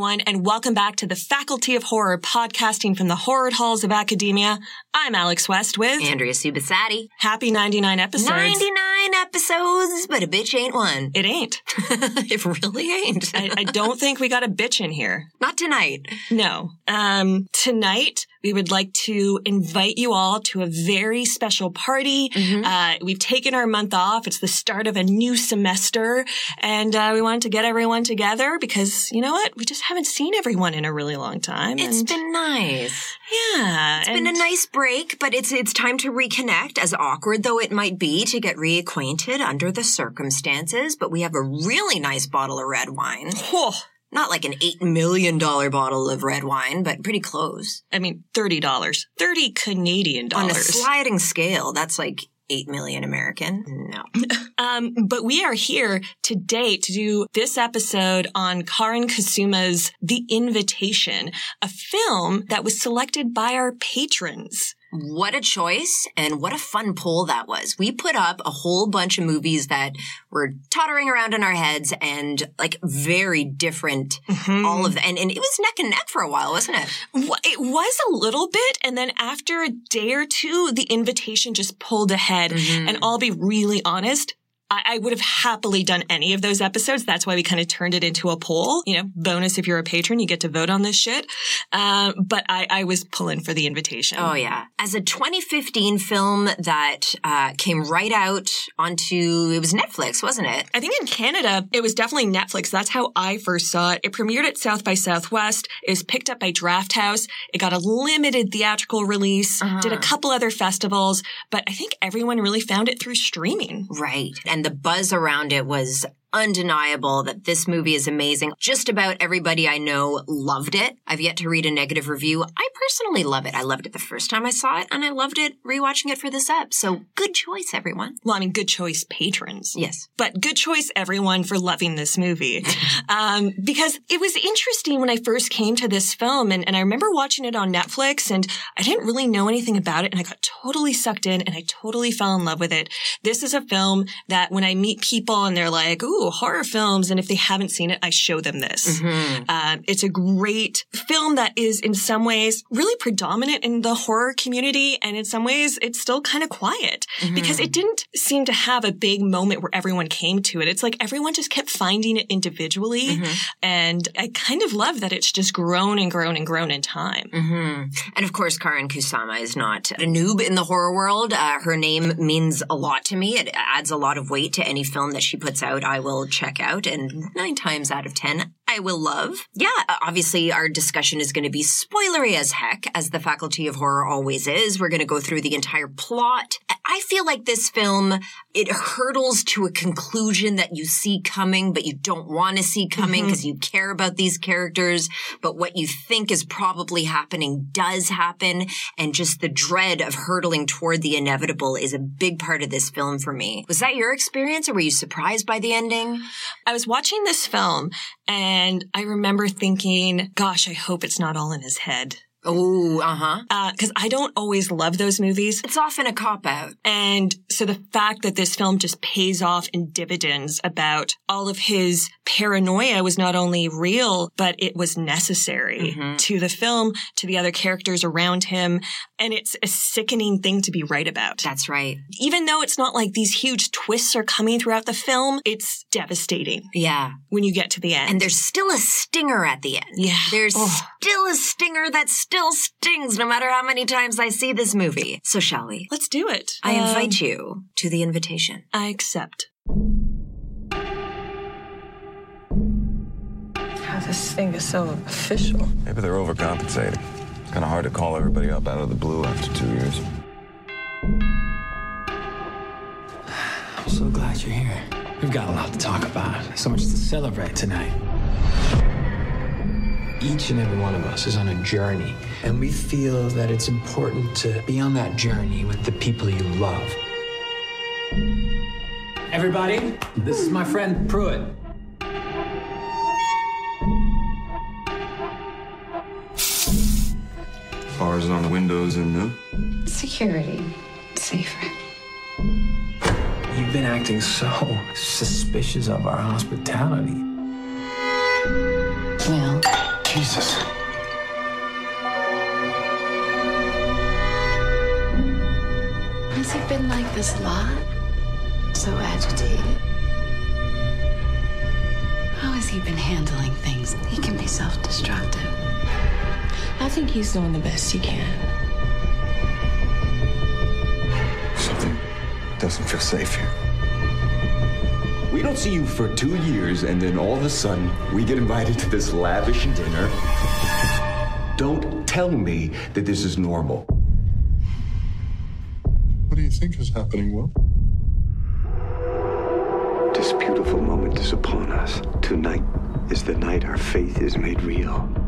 everyone, and welcome back to the Faculty of Horror podcasting from the horror halls of academia. I'm Alex West with Andrea Subissati. Happy 99 episodes. 99 episodes, but a bitch ain't one. It ain't. it really ain't. I, I don't think we got a bitch in here. Not tonight. No. Um, tonight, we would like to invite you all to a very special party. Mm-hmm. Uh, we've taken our month off. It's the start of a new semester and, uh, we wanted to get everyone together because, you know what? We just haven't seen everyone in a really long time. It's been nice. yeah. It's been a nice break, but it's it's time to reconnect. As awkward though it might be to get reacquainted under the circumstances, but we have a really nice bottle of red wine. Oh, Not like an eight million dollar bottle of red wine, but pretty close. I mean, $30. 30 Canadian dollars. On a sliding scale, that's like eight million American. No. Um, but we are here today to do this episode on Karin Kusama's The Invitation, a film that was selected by our patrons. What a choice and what a fun poll that was. We put up a whole bunch of movies that were tottering around in our heads and like very different, mm-hmm. all of them. And, and it was neck and neck for a while, wasn't it? It was a little bit, and then after a day or two, the invitation just pulled ahead. Mm-hmm. And I'll be really honest. I, I would have happily done any of those episodes. That's why we kind of turned it into a poll. You know, bonus if you're a patron, you get to vote on this shit. Um, but I, I was pulling for the invitation. Oh yeah. As a 2015 film that uh, came right out onto, it was Netflix, wasn't it? I think in Canada, it was definitely Netflix. That's how I first saw it. It premiered at South by Southwest. It was picked up by Drafthouse. It got a limited theatrical release, did a couple other festivals, but I think everyone really found it through streaming. Right. And the buzz around it was undeniable that this movie is amazing. Just about everybody I know loved it. I've yet to read a negative review. I personally love it. I loved it the first time I saw it, and I loved it rewatching it for this ep. So good choice, everyone. Well, I mean, good choice, patrons. Yes. But good choice, everyone, for loving this movie. um, because it was interesting when I first came to this film and, and I remember watching it on Netflix and I didn't really know anything about it and I got totally sucked in and I totally fell in love with it. This is a film that when I meet people and they're like, ooh, horror films. And if they haven't seen it, I show them this. Um, it's a great film that is in some ways really predominant in the horror community. And in some ways, it's still kind of quiet because it didn't seem to have a big moment where everyone came to it. It's like everyone just kept finding it individually. And I kind of love that it's just grown and grown and grown in time. hmm And of course, Karin Kusama is not a noob in the horror world. Uh, her name means a lot to me. It adds a lot of weight to any film that she puts out. I will check out, and nine times out of ten, I will love. Yeah, obviously, our discussion is going to be spoilery as heck, as the Faculty of Horror always is. We're going to go through the entire plot. I feel like this film, it hurdles to a conclusion that you see coming, but you don't want to see coming mm-hmm. because you care about these characters. But what you think is probably happening does happen. And just the dread of hurtling toward the inevitable is a big part of this film for me. Was that your experience or were you surprised by the ending? I was watching this film and I remember thinking, gosh, I hope it's not all in his head. Oh, uh huh. uh Because I don't always love those movies. It's often a cop out. And so the fact that this film just pays off in dividends about all of his paranoia was not only real, but it was necessary to the film, to the other characters around him. And it's a sickening thing to be right about. That's right. Even though it's not like these huge twists are coming throughout the film, it's devastating Yeah. when you get to the end. And there's still a stinger at the end. Yeah. There's Oh. still a stinger that still stings no matter how many times I see this movie. So shall we? Let's do it. I Um, invite you to the invitation. I accept. God, this thing is so official. Maybe they're overcompensating. It's kind of hard to call everybody up out of the blue after two years. I'm so glad you're here. We've got a lot to talk about, so much to celebrate tonight. Each and every one of us is on a journey, and we feel that it's important to be on that journey with the people you love. Everybody, this is my friend Pruitt. Bars on the windows and new. Security. Safer. You've been acting so suspicious of our hospitality. Jesus. Has he been like this a lot? So agitated? How has he been handling things? He can be self destructive. I think he's doing the best he can. Something doesn't feel safe here. We don't see you for two years, and then all of a sudden, we get invited to this lavish dinner. Don't tell me that this is normal. What do you think is happening, Will? This beautiful moment is upon us. Tonight is the night our faith is made real.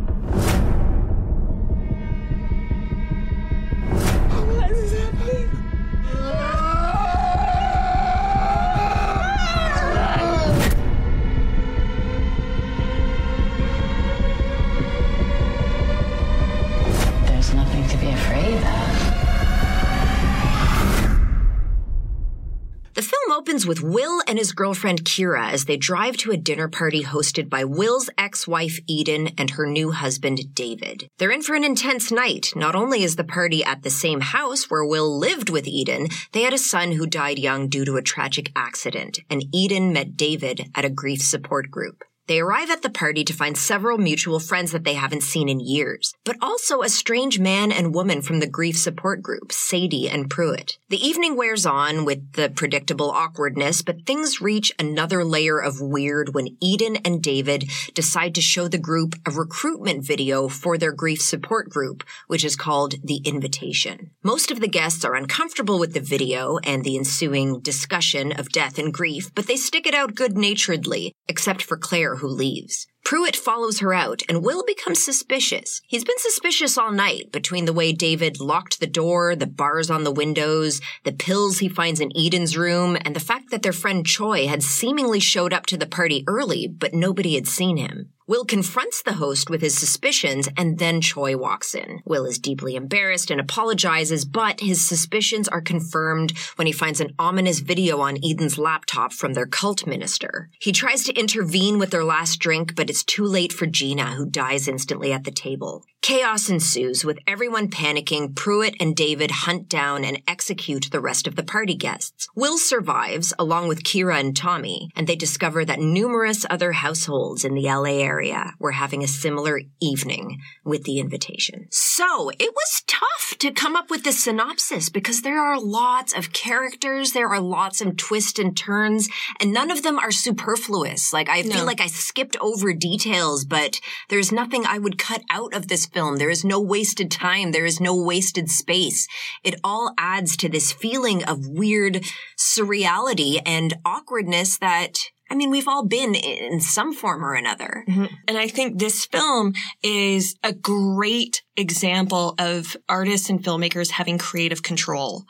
With Will and his girlfriend Kira as they drive to a dinner party hosted by Will's ex-wife Eden and her new husband David. They're in for an intense night. Not only is the party at the same house where Will lived with Eden, they had a son who died young due to a tragic accident, and Eden met David at a grief support group. They arrive at the party to find several mutual friends that they haven't seen in years, but also a strange man and woman from the grief support group, Sadie and Pruitt. The evening wears on with the predictable awkwardness, but things reach another layer of weird when Eden and David decide to show the group a recruitment video for their grief support group, which is called The Invitation. Most of the guests are uncomfortable with the video and the ensuing discussion of death and grief, but they stick it out good naturedly, except for Claire, who leaves. Pruitt follows her out and Will becomes suspicious. He's been suspicious all night between the way David locked the door, the bars on the windows, the pills he finds in Eden's room, and the fact that their friend Choi had seemingly showed up to the party early, but nobody had seen him. Will confronts the host with his suspicions and then Choi walks in. Will is deeply embarrassed and apologizes, but his suspicions are confirmed when he finds an ominous video on Eden's laptop from their cult minister. He tries to intervene with their last drink, but it's too late for Gina, who dies instantly at the table. Chaos ensues with everyone panicking. Pruitt and David hunt down and execute the rest of the party guests. Will survives along with Kira and Tommy, and they discover that numerous other households in the LA area were having a similar evening with the invitation. So it was tough to come up with the synopsis because there are lots of characters, there are lots of twists and turns, and none of them are superfluous. Like I feel like I skipped over details, but there's nothing I would cut out of this film. There is no wasted time. There is no wasted space. It all adds to this feeling of weird surreality and awkwardness that I mean, we've all been in some form or another. And I think this film is a great example of artists and filmmakers having creative control.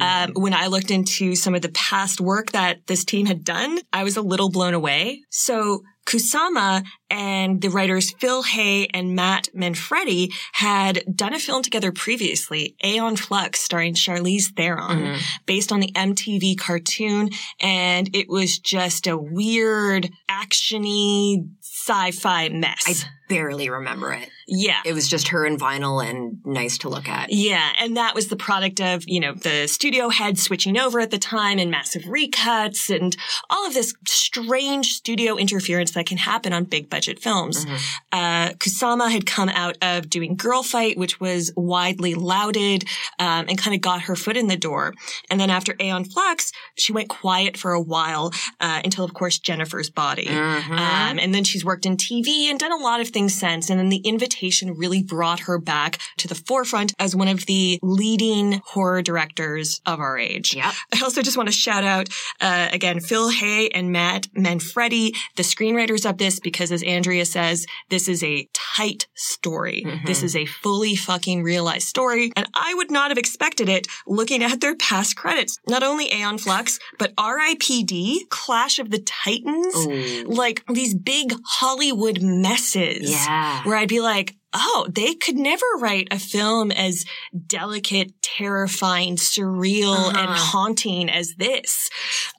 Um, when I looked into some of the past work that this team had done, I was a little blown away. So Kusama and the writers Phil Hay and Matt Manfredi had done a film together previously, Aeon Flux, starring Charlize Theron, mm-hmm. based on the MTV cartoon. And it was just a weird, actiony, sci-fi mess. I barely remember it. yeah. It was just her and vinyl and nice to look at. Yeah, and that was the product of, you know, the studio head switching over at the time and massive recuts and all of this strange studio interference that can happen on big budget films. Uh, Kusama had come out of doing Girl Fight, which was widely lauded, um, and kind of got her foot in the door. And then after Aeon Flux, she went quiet for a while, uh, until of course Jennifer's Body. Um, and then she's worked in TV and done a lot of things since. And then the invitation really brought her back to the forefront as one of the leading horror directors of our age. Yep. I also just want to shout out, uh, again, Phil Hay and Matt Manfredi, the screenwriters of this, because as Andrea says, this is a tight story. This is a fully fucking realized story. And I would not have expected it looking at their past credits. Not only Aeon Flux, but RIPD, Clash of the Titans, like these big Hollywood messes. Yeah. Where I'd be like, oh, they could never write a film as delicate, terrifying, surreal, uh-huh. and haunting as this.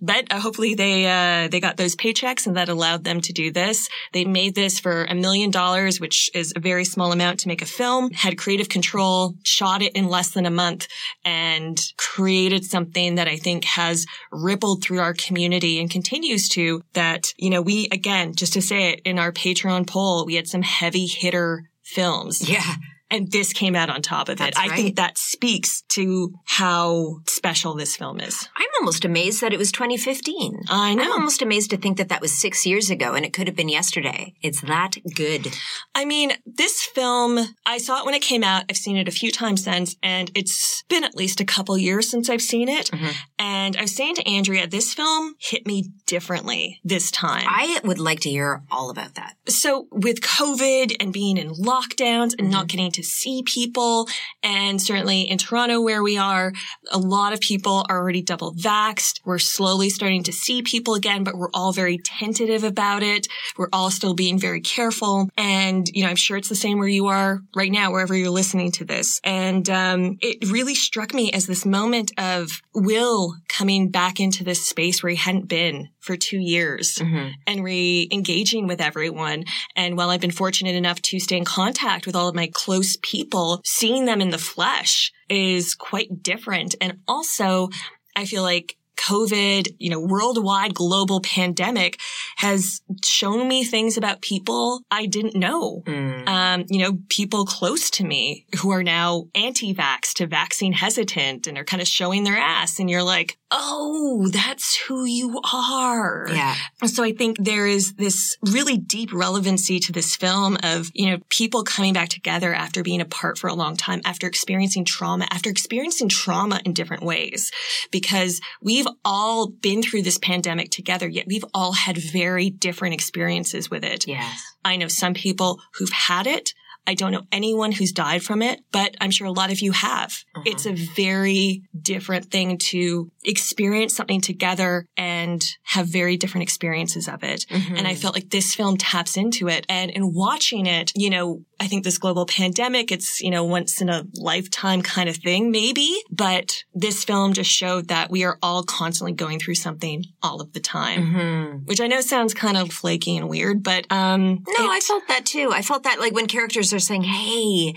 But uh, hopefully they uh, they got those paychecks and that allowed them to do this. They made this for a million dollars, which is a very small amount to make a film. Had creative control, shot it in less than a month, and created something that I think has rippled through our community and continues to. That you know we again just to say it in our Patreon poll, we had some heavy hitter films. Yeah. And this came out on top of That's it. I right. think that speaks to how special this film is. I'm almost amazed that it was 2015. I know. I'm almost amazed to think that that was six years ago and it could have been yesterday. It's that good. I mean, this film, I saw it when it came out. I've seen it a few times since, and it's been at least a couple years since I've seen it. Mm-hmm. And I was saying to Andrea, this film hit me differently this time. I would like to hear all about that. So with COVID and being in lockdowns and not getting to see people, and certainly in Toronto where we are, a lot of people are already double vaxxed. We're slowly starting to see people again, but we're all very tentative about it. We're all still being very careful. And, you know, I'm sure it's the same where you are right now, wherever you're listening to this. And um, it really struck me as this moment of Will coming back into this space where he hadn't been for two years and re-engaging with everyone. And while I've been fortunate enough to stay in contact with all of my close people, seeing them in the flesh is quite different. And also, I feel like COVID, you know, worldwide global pandemic has shown me things about people I didn't know. Um, you know, people close to me who are now anti-vax to vaccine hesitant and are kind of showing their ass. And you're like, oh, that's who you are. Yeah. So I think there is this really deep relevancy to this film of, you know, people coming back together after being apart for a long time, after experiencing trauma, after experiencing trauma in different ways. Because we've all been through this pandemic together, yet we've all had very different experiences with it. Yes. I know some people who've had it. I don't know anyone who's died from it, but I'm sure a lot of you have. Mm-hmm. It's a very different thing to experience something together and have very different experiences of it. Mm-hmm. And I felt like this film taps into it. And in watching it, you know, I think this global pandemic, it's, you know, once in a lifetime kind of thing, maybe, but this film just showed that we are all constantly going through something all of the time, mm-hmm. which I know sounds kind of flaky and weird, but, um, No, I felt that too. I felt that like when characters are saying, Hey,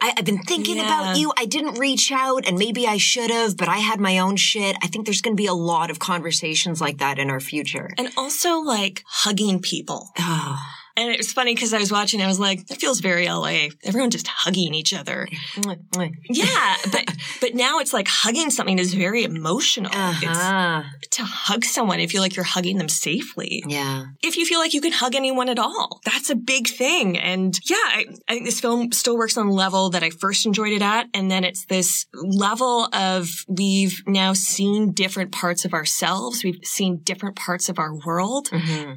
I, I've been thinking Yeah. about you. I didn't reach out and maybe I should have, but I had my own shit. I think there's going to be a lot of conversations like that in our future. and also like hugging people. Oh, And it was funny because I was watching, I was like, it feels very LA. Everyone just hugging each other. Yeah, but but now it's like hugging something is very emotional. uh-huh. It's to hug someone, I feel like you're hugging them safely. Yeah. If you feel like you can hug anyone at all, that's a big thing. And yeah, I, I think this film still works on the level that I first enjoyed it at. And then it's this level of we've now seen different parts of ourselves. We've seen different parts of our world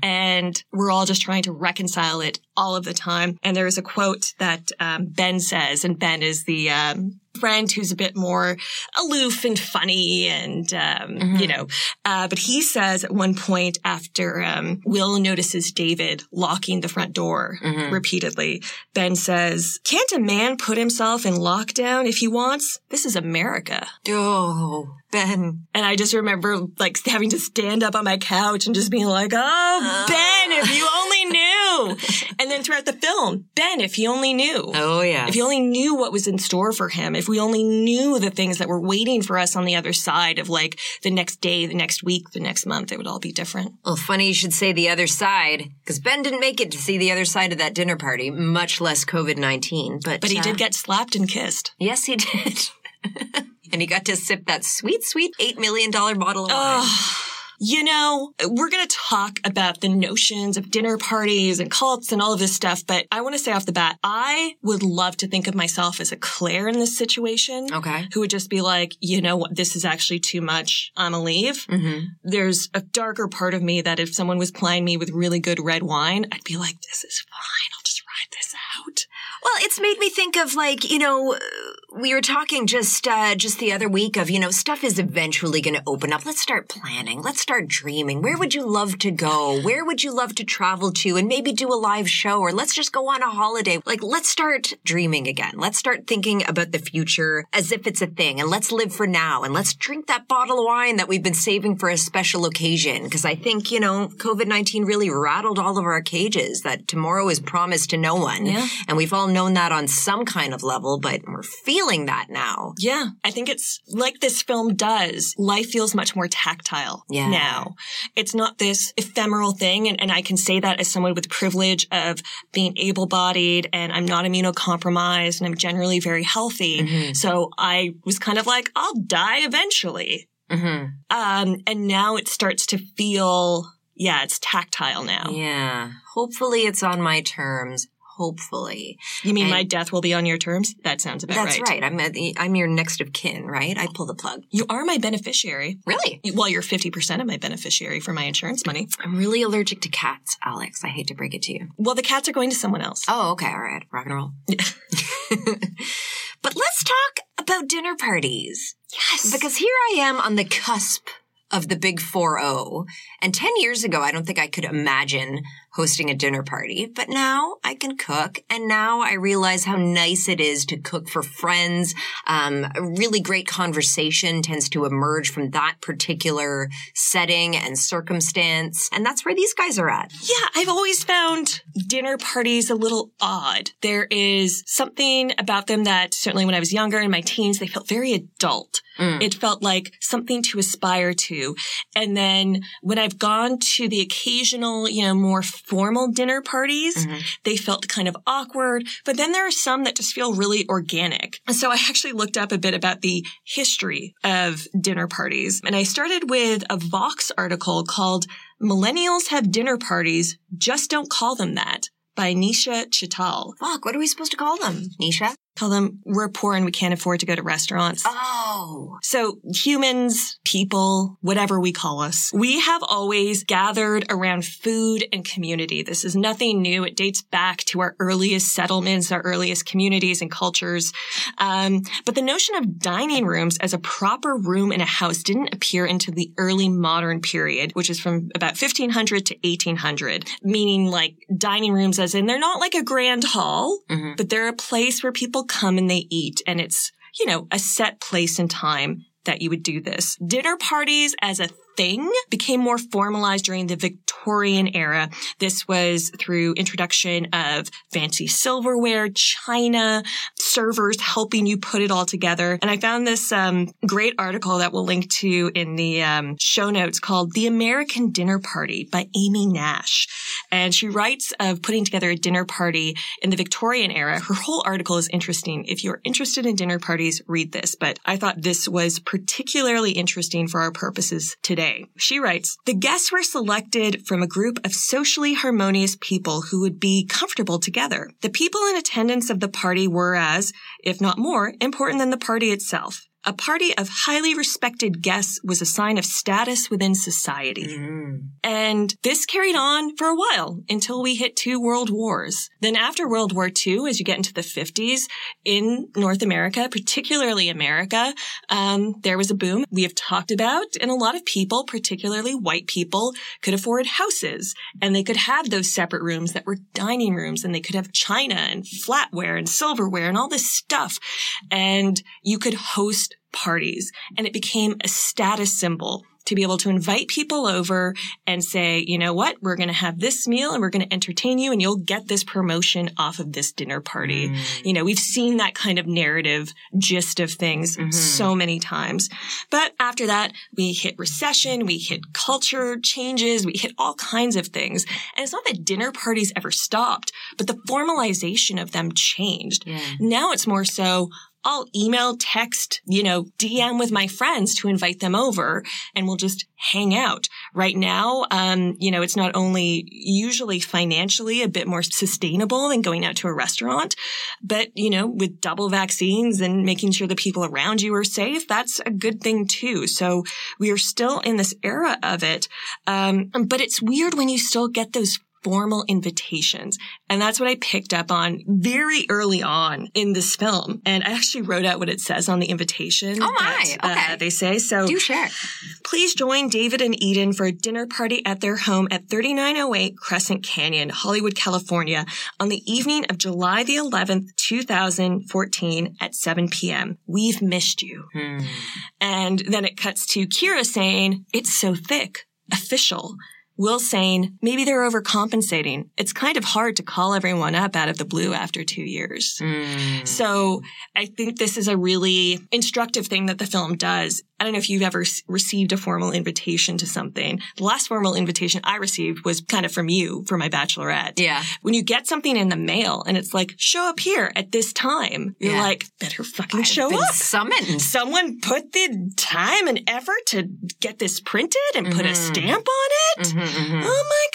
and we're all just trying to reconcile it all of the time. And there is a quote that um, Ben says, and Ben is the um, friend who's a bit more aloof and funny, and um, you know, uh, but he says at one point after um, Will notices David locking the front door repeatedly, Ben says, "Can't a man put himself in lockdown if he wants? This is America." Oh, Ben. And I just remember like having to stand up on my couch and just being like, oh, Ben, if you only knew. And then throughout the film, Ben, if he only knew. Oh, yeah. If he only knew what was in store for him, if we only knew the things that were waiting for us on the other side of like the next day, the next week, the next month, it would all be different. Well, funny you should say the other side, because Ben didn't make it to see the other side of that dinner party, much less COVID 19. But, But he uh, did get slapped and kissed. Yes, he did. and he got to sip that sweet, sweet $8 million bottle of wine. You know, we're going to talk about the notions of dinner parties and cults and all of this stuff, but I want to say off the bat, I would love to think of myself as a Claire in this situation. Okay. Who would just be like, you know what, this is actually too much. I'm a leave. Mm-hmm. There's a darker part of me that if someone was plying me with really good red wine, I'd be like, this is fine. I'll just ride this out. Well, it's made me think of like, you know, we were talking just uh, just the other week of you know stuff is eventually going to open up. Let's start planning. Let's start dreaming. Where would you love to go? Where would you love to travel to and maybe do a live show or let's just go on a holiday. Like let's start dreaming again. Let's start thinking about the future as if it's a thing and let's live for now and let's drink that bottle of wine that we've been saving for a special occasion because I think, you know, COVID-19 really rattled all of our cages that tomorrow is promised to no one. Yeah. And we've all known that on some kind of level, but we're feeling that now. Yeah, I think it's like this film does. Life feels much more tactile Yeah. now. It's not this ephemeral thing. And, and I can say that as someone with privilege of being able bodied and I'm not immunocompromised and I'm generally very healthy. So I was kind of like, I'll die eventually. Mm-hmm. Um, and now it starts to feel, yeah, it's tactile now. Yeah. Hopefully it's on my terms. Hopefully. You mean And- my death will be on your terms? That sounds about That's right. right. I'm the, I'm your next of kin, right? I pull the plug. You are my beneficiary. Really? Well, you're 50% of my beneficiary for my insurance money. I'm really allergic to cats, Alex. I hate to break it to you. Well, the cats are going to someone else. Oh, okay. All right. Rock and roll. but let's talk about dinner parties. Yes. Because here I am on the cusp of the big 4-0. And 10 years ago, I don't think I could imagine hosting a dinner party. But now I can cook. And now I realize how nice it is to cook for friends. Um, a really great conversation tends to emerge from that particular setting and circumstance. And that's where these guys are at. Yeah, I've always found dinner parties a little odd. There is something about them that certainly when I was younger in my teens, they felt very adult. It felt like something to aspire to. And then when I've gone to the occasional, you know, more formal dinner parties, mm-hmm. they felt kind of awkward. But then there are some that just feel really organic. So I actually looked up a bit about the history of dinner parties. And I started with a Vox article called Millennials Have Dinner Parties, Just Don't Call Them That by Nisha Chittal. Fuck, what are we supposed to call them? Nisha? Call them, we're poor and we can't afford to go to restaurants. Oh. So humans, people, whatever we call us, we have always gathered around food and community. This is nothing new. It dates back to our earliest settlements, our earliest communities and cultures. Um, but the notion of dining rooms as a proper room in a house didn't appear into the early modern period, which is from about 1500 to 1800, meaning like dining rooms as in they're not like a grand hall, but they're a place where people come and they eat and it's you know, a set place and time that you would do this. Dinner parties as a thing became more formalized during the Victorian era. This was through introduction of fancy silverware, china, servers helping you put it all together. And I found this um, great article that we'll link to in the um, show notes called The American Dinner Party by Amy Nash. And she writes of putting together a dinner party in the Victorian era. Her whole article is interesting. If you're interested in dinner parties, read this. But I thought this was particularly interesting for our purposes today. She writes, the guests were selected from a group of socially harmonious people who would be comfortable together. The people in attendance of the party were as, if not more, important than the party itself. A party of highly respected guests was a sign of status within society. And this carried on for a while until we hit two world wars. Then after World War II, as you get into the 50s in North America, particularly America, um, there was a boom we have talked about and a lot of people, particularly white people, could afford houses and they could have those separate rooms that were dining rooms and they could have china and flatware and silverware and all this stuff. And you could host parties and it became a status symbol to be able to invite people over and say, you know what, we're going to have this meal and we're going to entertain you and you'll get this promotion off of this dinner party. Mm. You know, we've seen that kind of narrative gist of things mm-hmm. so many times. But after that, we hit recession, we hit culture changes, we hit all kinds of things. And it's not that dinner parties ever stopped, but the formalization of them changed. Now it's more so, I'll email, text, you know, DM with my friends to invite them over and we'll just hang out. Right now, um, you know, it's not only usually financially a bit more sustainable than going out to a restaurant, but, you know, with double vaccines and making sure the people around you are safe, that's a good thing too. So we are still in this era of it. Um, but it's weird when you still get those formal invitations. And that's what I picked up on very early on in this film. And I actually wrote out what it says on the invitation. Oh my, that, uh, okay. they say. So Do share. Please join David and Eden for a dinner party at their home at 3908 Crescent Canyon, Hollywood, California on the evening of July the 11th, 2014 at 7 p.m. We've missed you. And then it cuts to Kira saying, it's so thick, official. Will saying, maybe they're overcompensating. It's kind of hard to call everyone up out of the blue after two years. Mm. So I think this is a really instructive thing that the film does. I don't know if you've ever received a formal invitation to something. The last formal invitation I received was kind of from you for my bachelorette. Yeah. When you get something in the mail and it's like, show up here at this time, you're Yeah. like, better fucking show Been up. summoned. Someone put the time and effort to get this printed and put a mm-hmm. stamp on it. Mm-hmm, mm-hmm. Oh my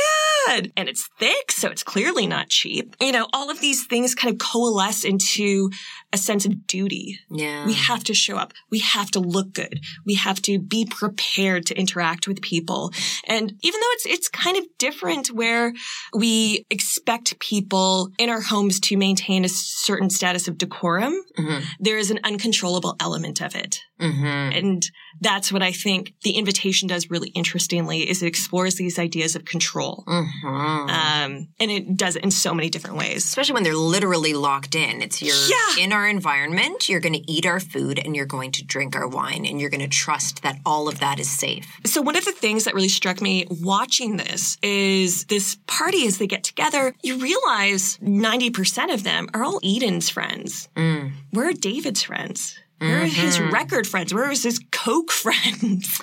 God. And it's thick, so it's clearly not cheap. You know, all of these things kind of coalesce into a sense of duty. Yeah. We have to show up. We have to look good. We have to be prepared to interact with people. And even though it's, it's kind of different where we expect people in our homes to maintain a certain status of decorum, mm-hmm. there is an uncontrollable element of it. Mm-hmm. And that's what I think the invitation does really interestingly is it explores these ideas of control. Mm-hmm. Um, and it does it in so many different ways. Especially when they're literally locked in. It's you're Yeah. in our environment, you're going to eat our food, and you're going to drink our wine, and you're going to trust that all of that is safe. So one of the things that really struck me watching this is this party as they get together, you realize 90% of them are all Eden's friends. Mm. Where are David's friends? Where are his mm-hmm. record friends? Where is his Coke friends?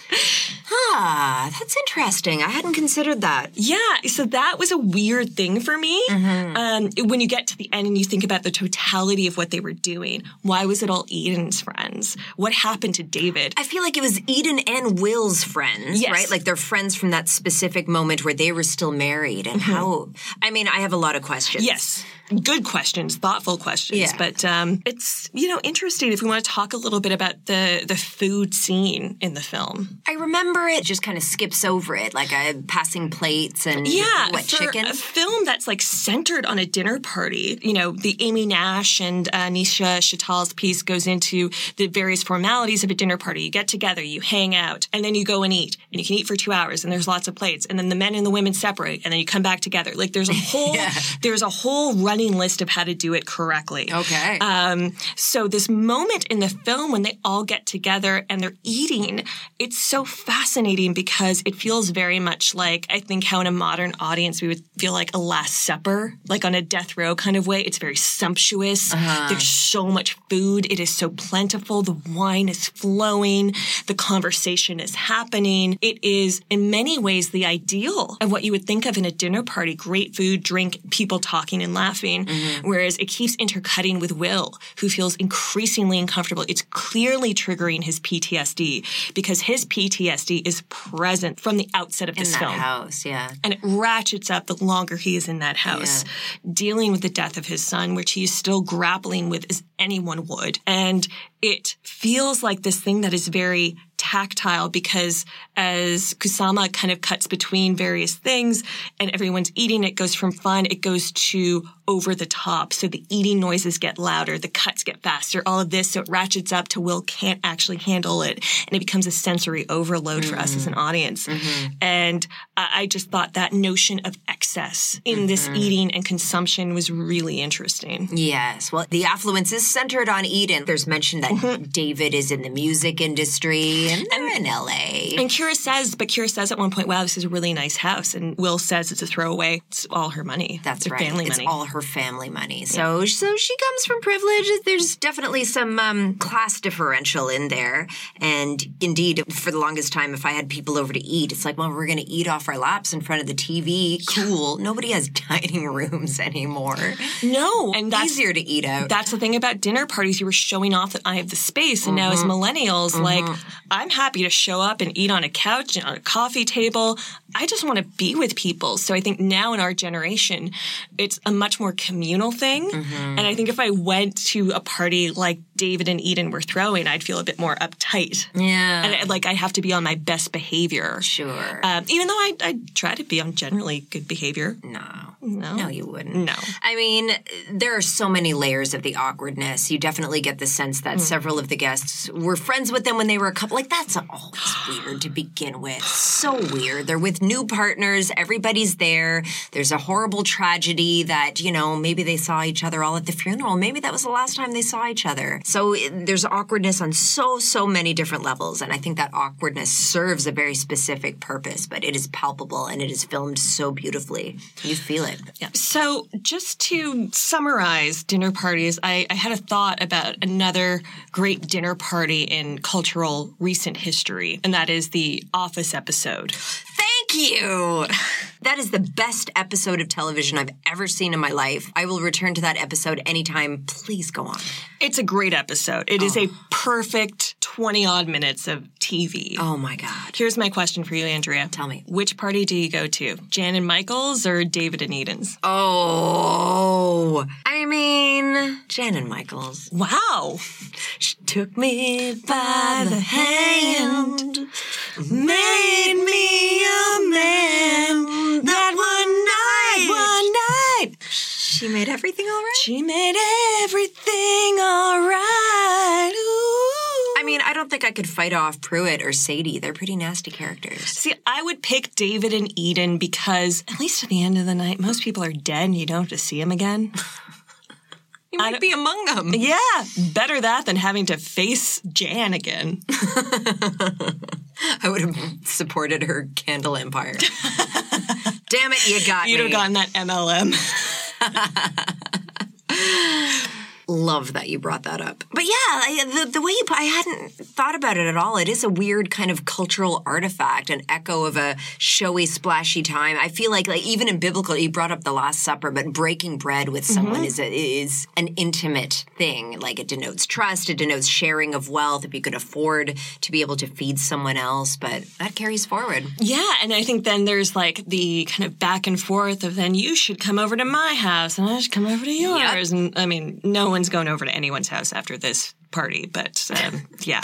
Ah, that's interesting. I hadn't considered that. Yeah, so that was a weird thing for me. Um, when you get to the end and you think about the totality of what they were doing, why was it all Eden's friends? What happened to David? I feel like it was Eden and Will's friends, Yes. right? Like they're friends from that specific moment where they were still married. And how, I mean, I have a lot of questions. Yes. Good questions, thoughtful questions. Yeah. But um, it's, you know, interesting if we want to talk a little bit about the, the food scene in the film. I remember it just kind of skips over it, like a passing plates and Yeah, wet for chicken. a film that's like centered on a dinner party. You know, the Amy Nash and uh, Nisha Chittal's piece goes into the various formalities of a dinner party. You get together, you hang out, and then you go and eat, and you can eat for two hours, and there's lots of plates, and then the men and the women separate, and then you come back together. Like there's a whole there's a whole running list of how to do it correctly. Okay. Um, so this moment in the film when they all get together and they're eating, it's so fascinating because it feels very much like I think how in a modern audience we would feel like a Last Supper, like on a death row kind of way. It's very sumptuous. Uh-huh. There's so much food. It is so plentiful. The wine is flowing. The conversation is happening. It is in many ways the ideal of what you would think of in a dinner party. Great food, drink, people talking and laughing. Mm-hmm. Whereas it keeps intercutting with Will, who feels increasingly uncomfortable. It's clearly triggering his PTSD because his PTSD is present from the outset of in this that film. house, yeah. And it ratchets up the longer he is in that house, dealing with the death of his son, which he is still grappling with as anyone would. And it feels like this thing that is very tactile because as Kusama kind of cuts between various things and everyone's eating, it goes from fun, it goes to over the top. So the eating noises get louder, the cuts get faster, all of this. So it ratchets up to Will can't actually handle it. And it becomes a sensory overload for us as an mm-hmm. audience. Mm-hmm. And I I just thought that notion of excess in this mm-hmm. eating and consumption was really interesting. Yes. Well, the affluence is centered on Eden. There's mention that David is in the music industry and they're in LA. And Kira says, but Kira says at one point, wow, this is a really nice house. And Will says it's a throwaway. It's all her money. That's Their right. family it's money. all her family money. So, so she comes from privilege. There's definitely some um, class differential in there. And indeed, for the longest time, if I had people over to eat, it's like, well, we're going to eat off our laps in front of the TV. Cool. Nobody has dining rooms anymore. no. And that's Easier to eat out. That's the thing about dinner parties. You were showing off that I have the space. And now as Mm-hmm. millennials, like, I I'm happy to show up and eat on a couch and on a coffee table. I just want to be with people. So I think now in our generation, it's a much more communal thing. And I think if I went to a party like David and Eden were throwing, I'd feel a bit more uptight. Yeah. And like I have to be on my best behavior. Sure. Um, even though I, I try to be on generally good behavior. no. No. No, you wouldn't. No. I mean, there are so many layers of the awkwardness. You definitely get the sense that several of the guests were friends with them when they were a couple. Like, that's always weird to begin with. So weird. They're with new partners, everybody's there. There's a horrible tragedy that, you know, maybe they saw each other all at the funeral. Maybe that was the last time they saw each other. So there's awkwardness on so, so many different levels. And I think that awkwardness serves a very specific purpose, but it is palpable and it is filmed so beautifully. You feel it. Yeah. So, just to summarize dinner parties, I, I had a thought about another great dinner party in cultural recent history, and that is the Office episode. Thank you. That is the best episode of television I've ever seen in my life. I will return to that episode anytime. Please go on. It's a great episode. It is oh. a perfect 20 odd minutes of TV. Oh my God. Here's my question for you, Andrea. Tell me. Which party do you go to? Jan and Michael's or David and Eden's? Oh, I mean, Jan and Michaels. Wow. She took me by the hand, Made me a man that one night. One night. She made everything all right. She made everything all right. Ooh. I mean, I don't think I could fight off Pruitt or Sadie. They're pretty nasty characters. See, I would pick David and Eden because at least at the end of the night, most people are dead and you don't have to see them again. You might be among them. yeah, better that than having to face Jan again. I would have supported her candle empire. Damn it, you got You'd me. have gotten that MLM. Love that you brought that up. But yeah, I, the, the way you I hadn't thought about it at all. It is a weird kind of cultural artifact, an echo of a showy, splashy time. I feel like, like even in biblical, you brought up the Last Supper, but breaking bread with mm-hmm. someone is a, is an intimate thing. Like it denotes trust, it denotes sharing of wealth. If you could afford to be able to feed someone else, but that carries forward. Yeah, and I think then there's like the kind of back and forth of then you should come over to my house and I should come over to yours. And I mean, no one's going over to anyone's house after this party, but um, yeah.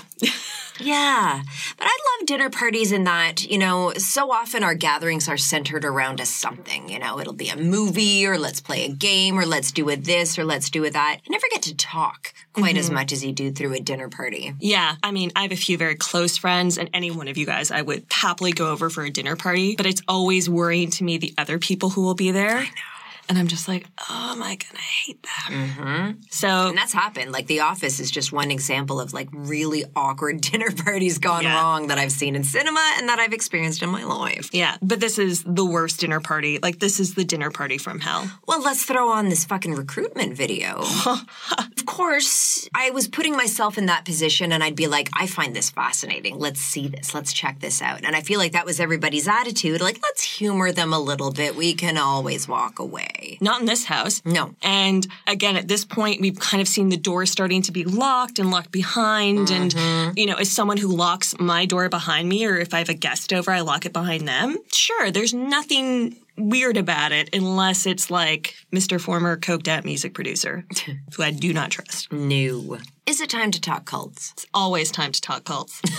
Yeah. But I love dinner parties in that, you know, so often our gatherings are centered around a something. You know, it'll be a movie or let's play a game or let's do a this or let's do a that. You never get to talk quite as much as you do through a dinner party. Yeah, I mean, I have a few very close friends, and any one of you guys I would happily go over for a dinner party, but it's always worrying to me the other people who will be there. I know. And I'm just like, oh, am I gonna hate them? Mm-hmm. So And that's happened. Like The Office is just one example of like really awkward dinner parties gone Yeah. wrong that I've seen in cinema and that I've experienced in my life. yeah, but this is the worst dinner party. Like this is the dinner party from hell. Well, let's throw on this fucking recruitment video. of course, I was putting myself in that position and I'd be like, I find this fascinating. Let's see this. Let's check this out. And I feel like that was everybody's attitude. Like, let's humor them a little bit. We can always walk away. Not in this house. No. And again, at this point, we've kind of seen the door starting to be locked and locked behind. Mm-hmm. And, you know, as someone who locks my door behind me, or if I have a guest over, I lock it behind them. Sure, there's nothing weird about it unless it's like Mr. Former coked out music producer, who I do not trust. No. Is it time to talk cults? It's always time to talk cults.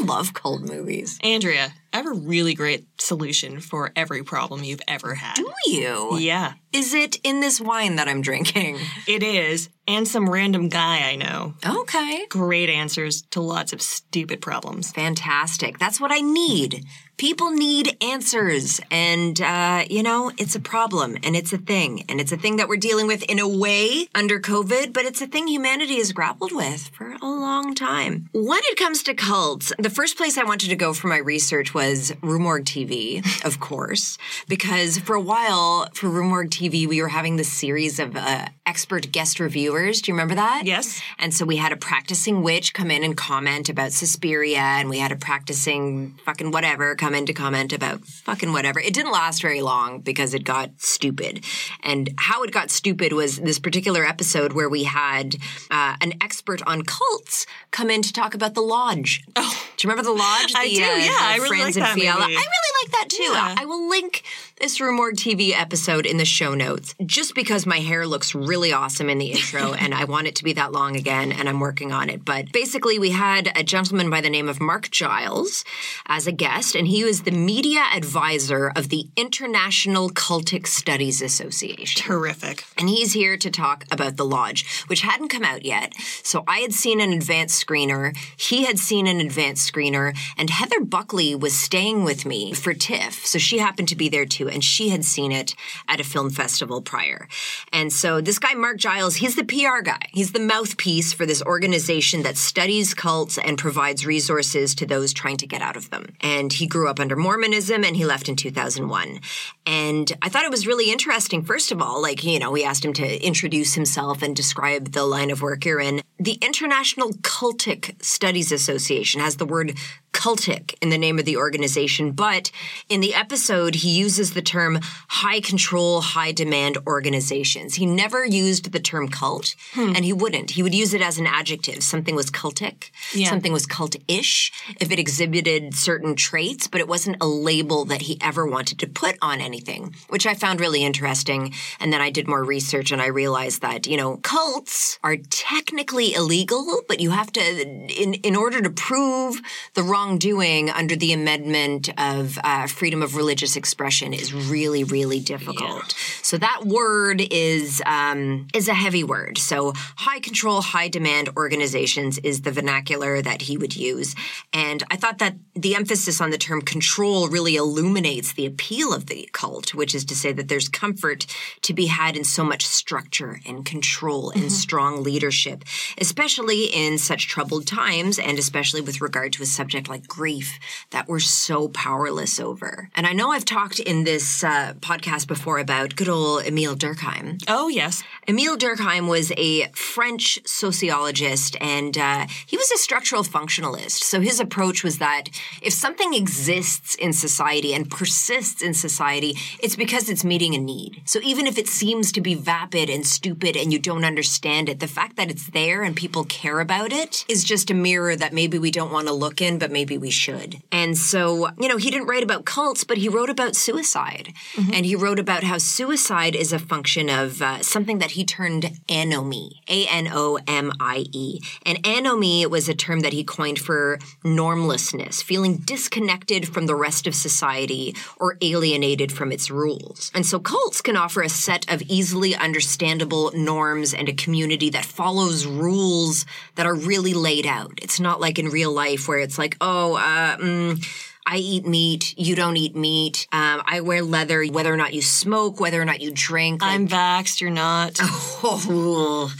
I love cult movies. Andrea, I have a really great solution for every problem you've ever had. Do you? Yeah, Is it in this wine that I'm drinking? it is. And some random guy I know. Okay. Great answers to lots of stupid problems. Fantastic. That's what I need. People need answers. And, uh, you know, it's a problem and it's a thing. And it's a thing that we're dealing with in a way under COVID, but it's a thing humanity has grappled with for a long time. When it comes to cults, the first place I wanted to go for my research was Rue Morgue TV, of course, because for a while for Rue Morgue TV, we were having this series of uh, expert guest reviewers. Do you remember that? Yes. And so we had a practicing witch come in and comment about Suspiria, and we had a practicing fucking whatever come in to comment about fucking whatever. It didn't last very long because it got stupid. And how it got stupid was this particular episode where we had uh, an expert on cults come in to talk about the lodge. Oh. Do you remember the lodge? The, I do, uh, yeah, the I really Friends like that Fiala? movie. I really like that too. Yeah. I will link this Morgue TV episode in the show notes just because my hair looks really awesome in the intro and I want it to be that long again and I'm working on it. But basically, we had a gentleman by the name of Mark Giles as a guest, and he was the media advisor of the International Cultic Studies Association. Terrific. And he's here to talk about The Lodge, which hadn't come out yet. So I had seen an advanced screener. He had seen an advanced screener. And Heather Buckley was staying with me for TIFF. So she happened to be there too. And she had seen it at a film festival prior. And so this guy, Mark Giles, he's the PR guy. He's the mouthpiece for this organization that studies cults and provides resources to those trying to get out of them. And he grew up under Mormonism and he left in 2001. And I thought it was really interesting, first of all, like, you know, we asked him to introduce himself and describe the line of work you're in. The International Cultic Studies Association has the word cultic in the name of the organization, but in the episode, he uses the term high control, high demand organizations. He never used the term cult, hmm. and he wouldn't. He would use it as an adjective. Something was cultic, Yeah. something was cult-ish if it exhibited certain traits, but it wasn't a label that he ever wanted to put on anything, which I found really interesting. And then I did more research and I realized that, you know, cults are technically illegal, but you have to, in, in order to prove the wrongdoing under the amendment of uh, freedom of religious expression is really, really difficult. So that word is, um, is a heavy word. So high control, high demand organizations is the vernacular that he would use. And I thought that the emphasis on the term control really illuminates the appeal of the cult, which is to say that there's comfort to be had in so much structure and control and strong leadership, especially in such troubled times and especially with regard to a subject like grief that we're so powerless over. And I know I've talked in this uh, podcast before about good old Emile Durkheim. Oh, yes. Emile Durkheim was a French sociologist and uh, he was a structural functionalist. So his approach was that if something exists in society and persists in society, it's because it's meeting a need. So even if it seems to be vapid and stupid and you don't understand it, the fact that it's there and people care about it is just a mirror that maybe we don't want to look in, but maybe we should. And so, you know, he didn't write about cults, but he wrote about suicide. And he wrote about how suicide is a function of uh, something that he termed anomie, A N O M I E. And anomie was a term that he coined for normlessness, feeling disconnected from the rest of society or alienated from its rules. And so cults can offer a set of easily understandable norms and a community that follows rules that are really laid out. It's not like in real life where it's like, oh, uh, mm, I eat meat. You don't eat meat. Um, I wear leather. Whether or not you smoke, whether or not you drink. like- I'm vaxxed, you're not. Oh,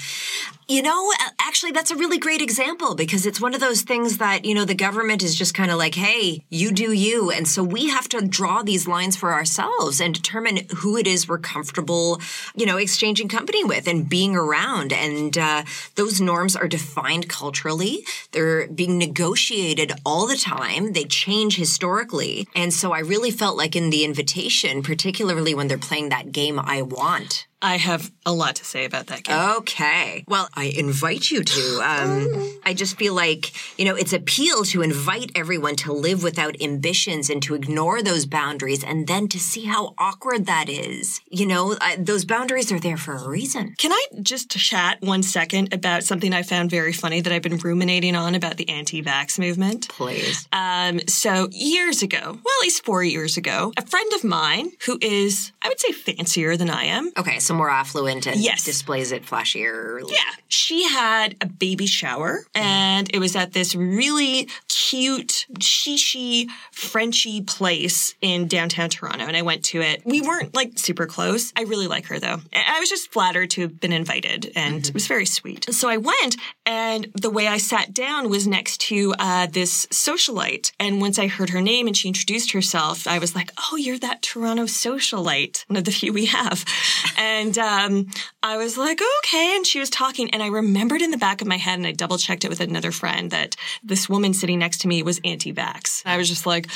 you know, actually, that's a really great example because it's one of those things that, you know, the government is just kind of like, hey, you do you. And so we have to draw these lines for ourselves and determine who it is we're comfortable, you know, exchanging company with and being around. And uh, those norms are defined culturally, they're being negotiated all the time, they change historically. And so I really felt like in the invitation, particularly when they're playing that game, I want. I have a lot to say about that game. Okay. Well, I invite you to. Um, I just feel like, you know, it's appeal to invite everyone to live without ambitions and to ignore those boundaries and then to see how awkward that is. You know, uh, those boundaries are there for a reason. Can I just chat one second about something I found very funny that I've been ruminating on about the anti-vax movement? Please. Um, so years ago, well, at least four years ago, a friend of mine who is, I would say, fancier than I am. Okay, so more affluent and Yes. displays it flashier. Yeah, she had a baby shower, and it was at this really cute, shishi, Frenchy place in downtown Toronto. And I went to it. We weren't like super close. I really like her though. I was just flattered to have been invited, and it was very sweet. So I went, and the way I sat down was next to uh, this socialite. And once I heard her name and she introduced herself, I was like, "Oh, you're that Toronto socialite, one of the few we have." And And um, I was like, okay. And she was talking, and I remembered in the back of my head, and I double checked it with another friend that this woman sitting next to me was anti-vax. I was just like,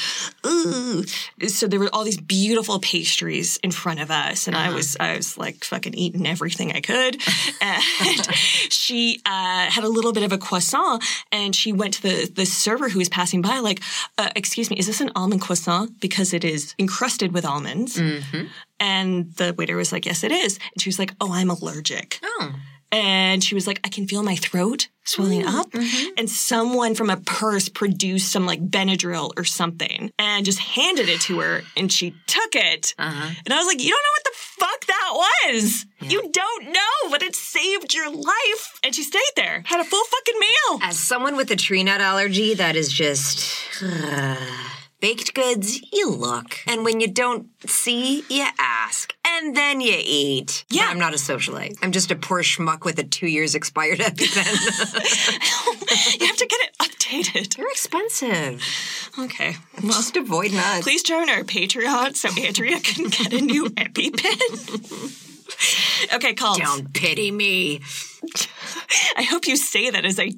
ooh. So there were all these beautiful pastries in front of us, and I was I was like fucking eating everything I could. and she uh, had a little bit of a croissant, and she went to the the server who was passing by, like, uh, "Excuse me, is this an almond croissant? Because it is encrusted with almonds." And the waiter was like, "Yes, it is." And she was like, "Oh, I'm allergic." Oh. And she was like, I can feel my throat swelling up. Mhm. And someone from a purse produced some like Benadryl or something and just handed it to her and she took it. Uh-huh. And I was like, you don't know what the fuck that was. You don't know, but it saved your life. And she stayed there, had a full fucking meal. As someone with a tree nut allergy, that is just. Baked goods, you look. And when you don't see, you ask. And then you eat. Yeah. I'm not a socialite. I'm just a poor schmuck with a two years expired EpiPen. you have to get it updated. They're expensive. Okay. Well, just avoid nuts. Please join our Patreon so Andrea can get a new EpiPen. okay, call. Don't pity me. I hope you say that as I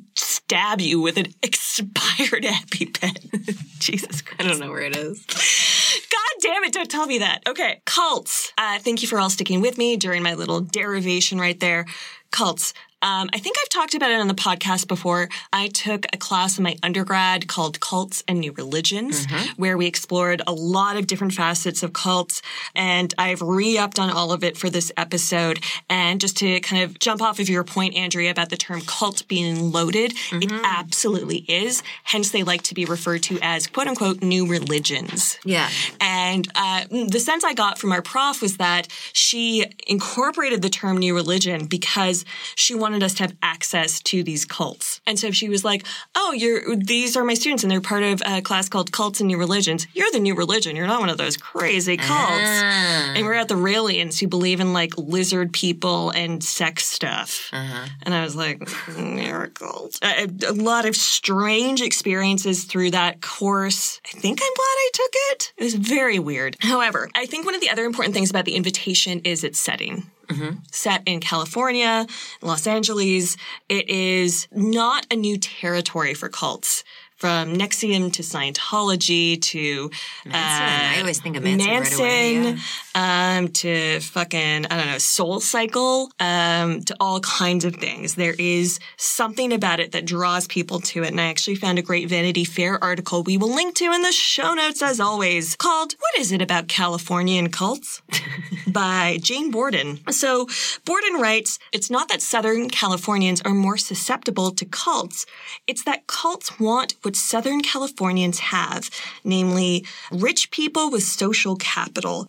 stab you with an expired EpiPen. Jesus Christ. I don't know where it is. God damn it, don't tell me that. Okay, cults. Uh, thank you for all sticking with me during my little derivation right there. Cults. Um, I think I've talked about it on the podcast before. I took a class in my undergrad called Cults and New Religions, where we explored a lot of different facets of cults. And I've re-upped on all of it for this episode. And just to kind of jump off of your point, Andrea, about the term cult being loaded, it absolutely is. Hence, they like to be referred to as quote unquote new religions. Yeah. And uh, the sense I got from our prof was that she incorporated the term new religion because she wanted us to have access to these cults. And so she was like, "Oh, you're these are my students, and they're part of a class called Cults and New Religions. You're the new religion. You're not one of those crazy cults." Ah. And we're at the Raelians who believe in like lizard people and sex stuff. Uh-huh. And I was like, miracles. A, a lot of strange experiences through that course. I think I'm glad I took it. It was very weird. However, I think one of the other important things about the invitation is its setting. Mm-hmm. Set in California, Los Angeles. It is not a new territory for cults. From NXIVM to Scientology to Manson. I uh, always think of Manson right away, Manson, um, to fucking, I don't know, Soul Cycle, um, to all kinds of things. There is something about it that draws people to it. And I actually found a great Vanity Fair article we will link to in the show notes as always called What is it about Californian cults? by Jane Borden. So Borden writes, it's not that Southern Californians are more susceptible to cults. It's that cults want what Southern Californians have, namely rich people with social capital.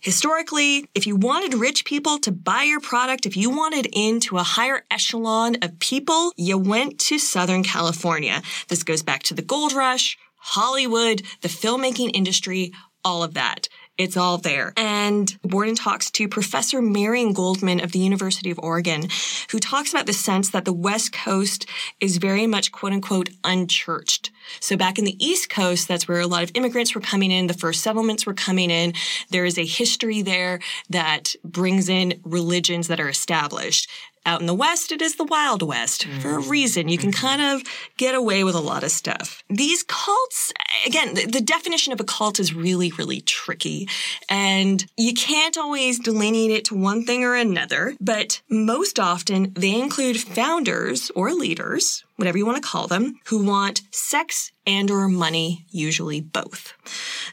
Historically, if you wanted rich people to buy your product, if you wanted into a higher echelon of people, you went to Southern California. This goes back to the gold rush, Hollywood, the filmmaking industry, all of that. It's all there. And Borden talks to Professor Marion Goldman of the University of Oregon, who talks about the sense that the West Coast is very much quote unquote unchurched. So back in the East Coast, that's where a lot of immigrants were coming in. The first settlements were coming in. There is a history there that brings in religions that are established. Out in the West, it is the Wild West for a reason. You can mm-hmm. kind of get away with a lot of stuff. These cults, again, the, the definition of a cult is really, really tricky. And you can't always delineate it to one thing or another, but most often they include founders or leaders, whatever you want to call them, who want sex and or money, usually both.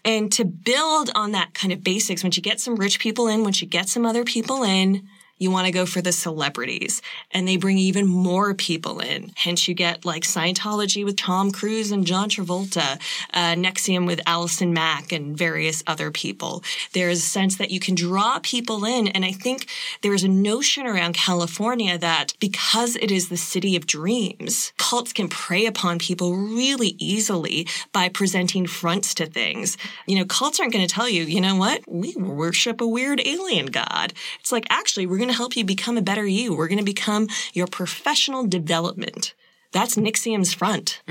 And to build on that kind of basics, once you get some rich people in, once you get some other people in, you want to go for the celebrities and they bring even more people in. Hence you get like Scientology with Tom Cruise and John Travolta, uh, NXIVM with Allison Mack and various other people. There is a sense that you can draw people in. And I think there is a notion around California that because it is the city of dreams, cults can prey upon people really easily by presenting fronts to things. You know, cults aren't going to tell you, you know what? We worship a weird alien god. It's like, actually, we're going to help you become a better you. We're going to become your professional development. That's NXIVM's front.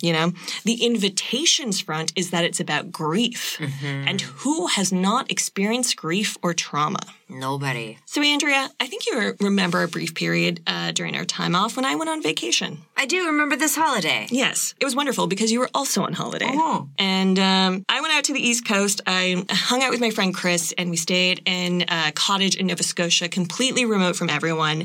You know, the invitation's front is that it's about grief. And who has not experienced grief or trauma? Nobody. So, Andrea, I think you remember a brief period uh, during our time off when I went on vacation. I do remember this holiday. Yes, it was wonderful because you were also on holiday. Oh. And um, I went out to the East Coast. I hung out with my friend Chris, and we stayed in a cottage in Nova Scotia, completely remote from everyone.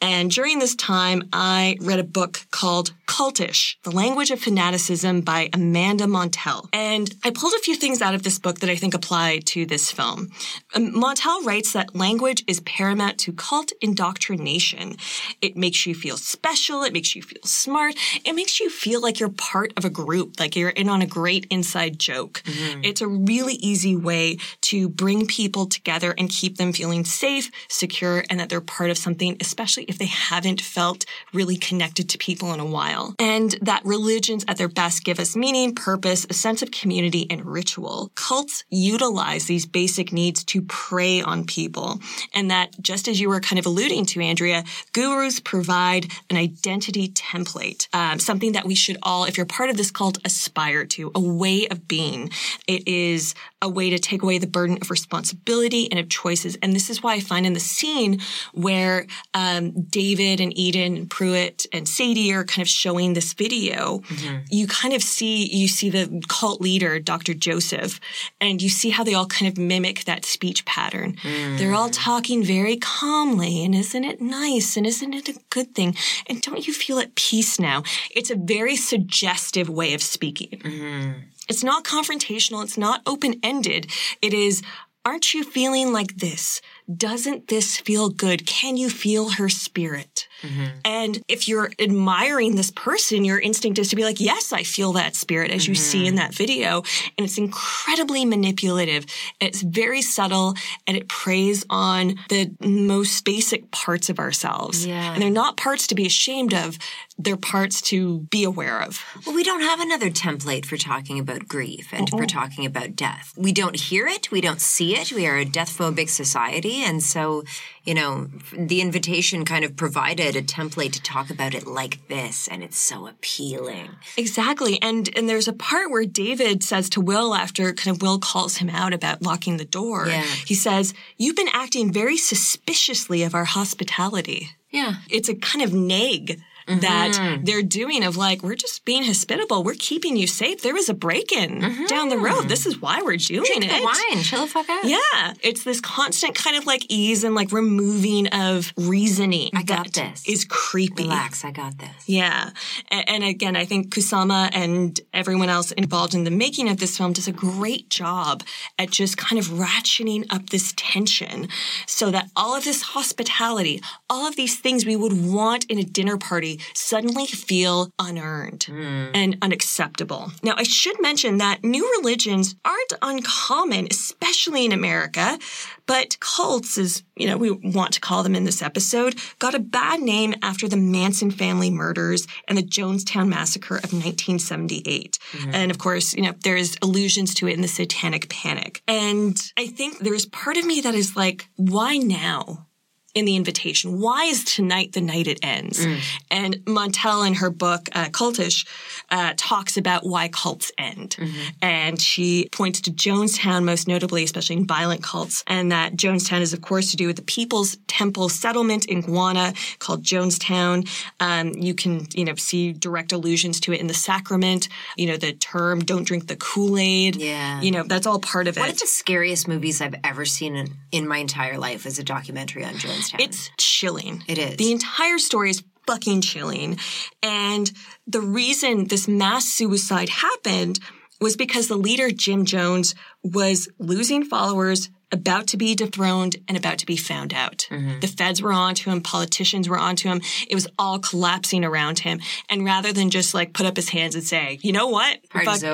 And during this time, I read a book called Cultish The Language of Fanaticism by Amanda Montell. And I pulled a few things out of this book that I think apply to this film. Um, Montell writes that language is paramount to cult indoctrination. It makes you feel special, it makes you feel smart, it makes you feel like you're part of a group, like you're in on a great inside joke. It's a really easy way to bring people together and keep them feeling safe, secure, and that they're part of something, especially if they haven't felt really connected to people in a while. And that religions at their best give us meaning, purpose, a sense of community, and ritual. Cults utilize these basic needs to prey on people. And that, just as you were kind of alluding to, Andrea, gurus provide an identity template, um, something that we should all, if you're part of this cult, aspire to, a way of being. It is a way to take away the burden of responsibility and of choices. And this is why I find in the scene where um, David and Eden and Pruitt and Sadie are kind of showing this video, mm-hmm. you kind of see you see the cult leader, Dr. Joseph, and you see how they all kind of mimic that speech pattern. Mm. They're all talking very calmly, and isn't it nice? And isn't it a good thing? And don't you feel at peace now? It's a very suggestive way of speaking. Mm-hmm. It's not confrontational. It's not open ended. It is, aren't you feeling like this? Doesn't this feel good? Can you feel her spirit? Mm-hmm. And if you're admiring this person, your instinct is to be like, yes, I feel that spirit as you see in mm-hmm. that video. And it's incredibly manipulative. It's very subtle and it preys on the most basic parts of ourselves. Yeah. And they're not parts to be ashamed of. They're parts to be aware of. Well, we don't have another template for talking about grief and for talking about death. We don't hear it. We don't see it. We are a death phobic society. And so, you know, the invitation kind of provided a template to talk about it like this. And it's so appealing. Exactly. And and there's a part where David says to Will after kind of Will calls him out about locking the door. Yeah. He says, You've been acting very suspiciously of our hospitality. Yeah. It's a kind of nag that Mm-hmm. they're doing of like, we're just being hospitable. We're keeping you safe. There was a break-in down the road. This is why we're doing Mm-hmm. Drink it. the wine. Chill the fuck out. Yeah. It's this constant kind of like ease and like removing of reasoning. I got that this. Is creepy. Relax. I got this. Yeah. A- And, again, I think Kusama and everyone else involved in the making of this film does a great job at just kind of ratcheting up this tension so that all of this hospitality, all of these things we would want in a dinner party suddenly feel unearned hmm. and unacceptable. Now, I should mention that new religions aren't uncommon, especially in America, but cults, as you know, we want to call them in this episode, got a bad name after the Manson family murders and the Jonestown massacre of 1978. Hmm. And of course, you know, there's allusions to it in the Satanic Panic. And I think there's part of me that is like, why now? In the invitation. Why is tonight the night it ends? And Montell in her book, uh, Cultish, uh, talks about why cults end. And she points to Jonestown most notably, especially in violent cults, and that Jonestown is of course to do with the People's Temple settlement in Guyana called Jonestown. Um, you can, you know, see direct allusions to it in the sacrament, you know, the term don't drink the Kool-Aid. Yeah. You know, that's all part of it. One of the scariest movies I've ever seen in, in my entire life is a documentary on Jonestown. It's chilling. It is. The entire story is fucking chilling. And the reason this mass suicide happened was because the leader, Jim Jones, was losing followers, about to be dethroned, and about to be found out. Mm-hmm. The feds were onto him, politicians were onto him. It was all collapsing around him. And rather than just like put up his hands and say, you know what?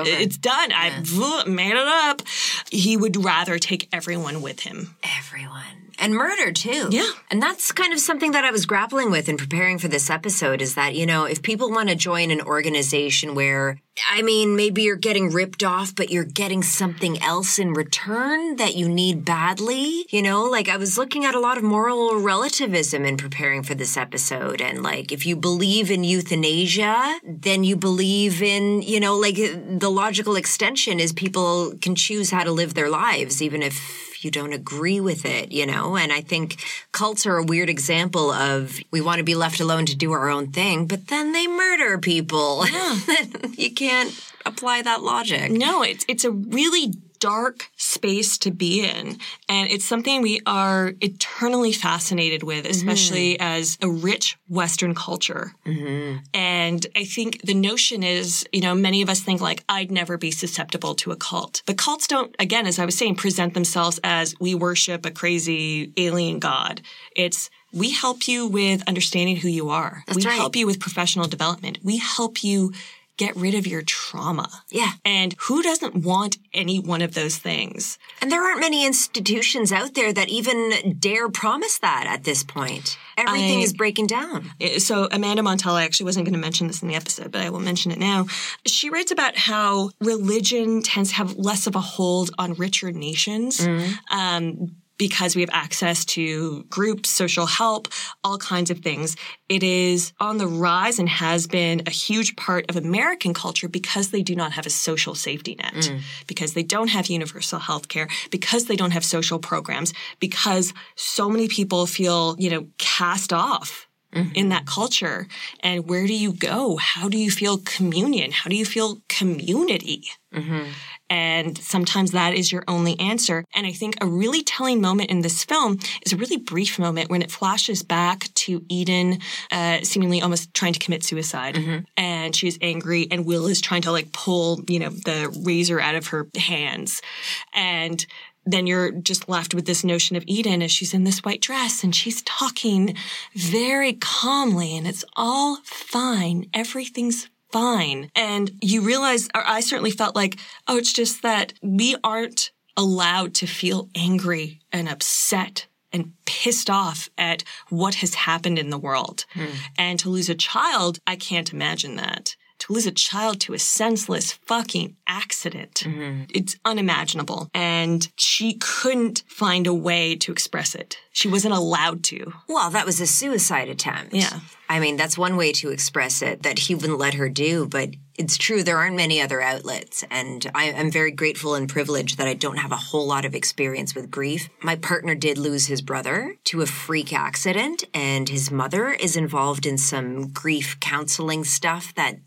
Over." It's done. I made it up. He would rather take everyone with him. Everyone. And murder too. Yeah. And that's kind of something that I was grappling with in preparing for this episode is that, you know, if people want to join an organization where, I mean, maybe you're getting ripped off, but you're getting something else in return that you need badly, you know, like I was looking at a lot of moral relativism in preparing for this episode. And like, if you believe in euthanasia, then you believe in, you know, like the logical extension is people can choose how to live their lives, even if you don't agree with it, you know? And I think cults are a weird example of we want to be left alone to do our own thing, but then they murder people. Yeah. you can't apply that logic. No, it's it's a really dark space to be in. And it's something we are eternally fascinated with, especially mm-hmm. as a rich Western culture. Mm-hmm. And I think the notion is, you know, many of us think like, I'd never be susceptible to a cult. But cults don't, again, as I was saying, present themselves as we worship a crazy alien god. It's, we help you with understanding who you are. That's we right. help you with professional development. We help you get rid of your trauma. Yeah. And who doesn't want any one of those things? And there aren't many institutions out there that even dare promise that at this point. Everything I, is breaking down. So Amanda Montella actually wasn't going to mention this in the episode, but I will mention it now. She writes about how religion tends to have less of a hold on richer nations. Mm-hmm. Um, because we have access to groups, social help, all kinds of things. It is on the rise and has been a huge part of American culture because they do not have a social safety net, mm. because they don't have universal health care, because they don't have social programs, because so many people feel, you know, cast off Mm-hmm. in that culture. And where do you go? How do you feel communion? How do you feel community? Mm-hmm. And sometimes that is your only answer. And I think a really telling moment in this film is a really brief moment when it flashes back to Eden, uh, seemingly almost trying to commit suicide. Mm-hmm. And she is angry and Will is trying to like pull, you know, the razor out of her hands. And then you're just left with this notion of Eden as she's in this white dress and she's talking very calmly and it's all fine. Everything's fine. And you realize, or I certainly felt like, oh, it's just that we aren't allowed to feel angry and upset and pissed off at what has happened in the world. Hmm. And to lose a child, I can't imagine that to lose a child to a senseless fucking accident. Mm-hmm. It's unimaginable. And she couldn't find a way to express it. She wasn't allowed to. Well, that was a suicide attempt. Yeah. I mean, that's one way to express it that he wouldn't let her do, but it's true. There aren't many other outlets. And I, am very grateful and privileged that I don't have a whole lot of experience with grief. My partner did lose his brother to a freak accident, and his mother is involved in some grief counseling stuff that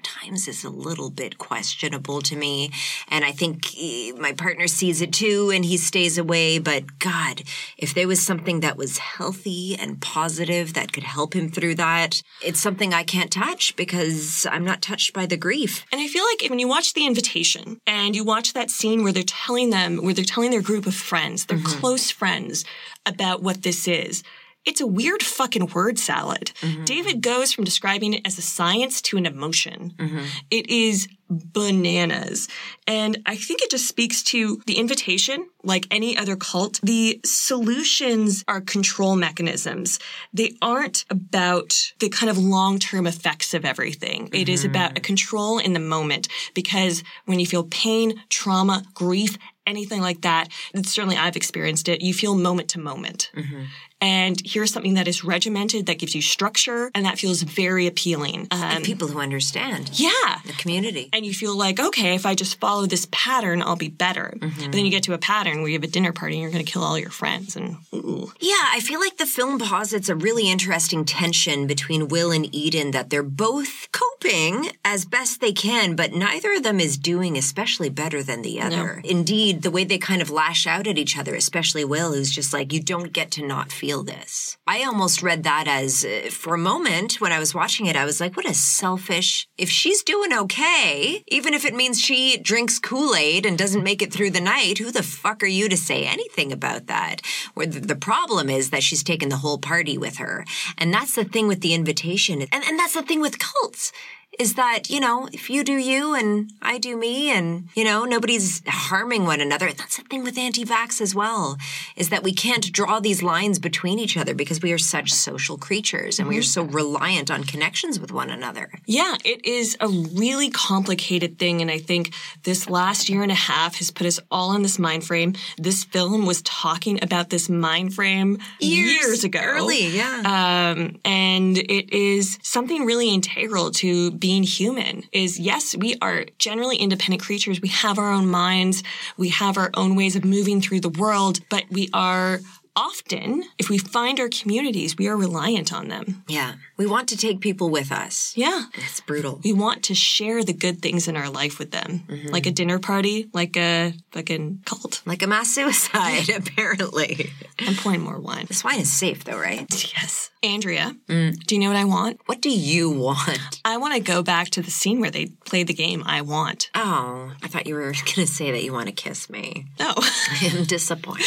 sometimes is a little bit questionable to me. And I think he, my partner sees it too, and he stays away. But God, if there was something that was healthy and positive that could help him through that, it's something I can't touch because I'm not touched by the grief. And I feel like when you watch The Invitation and you watch that scene where they're telling them, where they're telling their group of friends, their mm-hmm. close friends, about what this is, it's a weird fucking word salad. Mm-hmm. David goes from describing it as a science to an emotion. Mm-hmm. It is bananas. And I think it just speaks to the invitation, like any other cult. The solutions are control mechanisms. They aren't about the kind of long-term effects of everything. Mm-hmm. It is mm-hmm. about a control in the moment because when you feel pain, trauma, grief, anything like that, certainly I've experienced it, you feel moment to moment. Mm-hmm. And here's something that is regimented, that gives you structure, and that feels very appealing. Um, and people who understand. Yeah. The community. And you feel like, okay, if I just follow this pattern, I'll be better. Mm-hmm. But then you get to a pattern where you have a dinner party and you're going to kill all your friends. And ooh. Yeah, I feel like the film posits a really interesting tension between Will and Eden that they're both coping as best they can, but neither of them is doing especially better than the other. No. Indeed, the way they kind of lash out at each other, especially Will, who's just like, you don't get to not feel this. I almost read that as, uh, for a moment when I was watching it, I was like, what a selfish. If she's doing okay, even if it means she drinks Kool Aid and doesn't make it through the night, who the fuck are you to say anything about that? Where the, the problem is that she's taken the whole party with her. And that's the thing with the invitation. And, and that's the thing with cults is that, you know, if you do you and I do me and, you know, nobody's harming one another. That's the thing with anti-vax as well, is that we can't draw these lines between each other because we are such social creatures and we are so reliant on connections with one another. Yeah, it is a really complicated thing. And I think this last year and a half has put us all in this mind frame. This film was talking about this mind frame years, ago. Early, yeah. Um, and it is something really integral to being human is yes, we are generally independent creatures. We have our own minds. We have our own ways of moving through the world, but we are often, if we find our communities, we are reliant on them. yeah. We want to take people with us. Yeah. It's brutal. We want to share the good things in our life with them. Like a dinner party, like a fucking cult. Like a mass suicide, apparently. I'm pouring more wine. This wine is safe though, right? Yes. Andrea, do you know what I want? What do you want? I want to go back to the scene where they play the game I want. Oh, I thought you were going to say that you want to kiss me. No. I'm disappointed.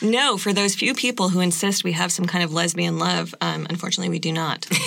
no, for those few people who insist we have some kind of lesbian love, um, unfortunately, we do not.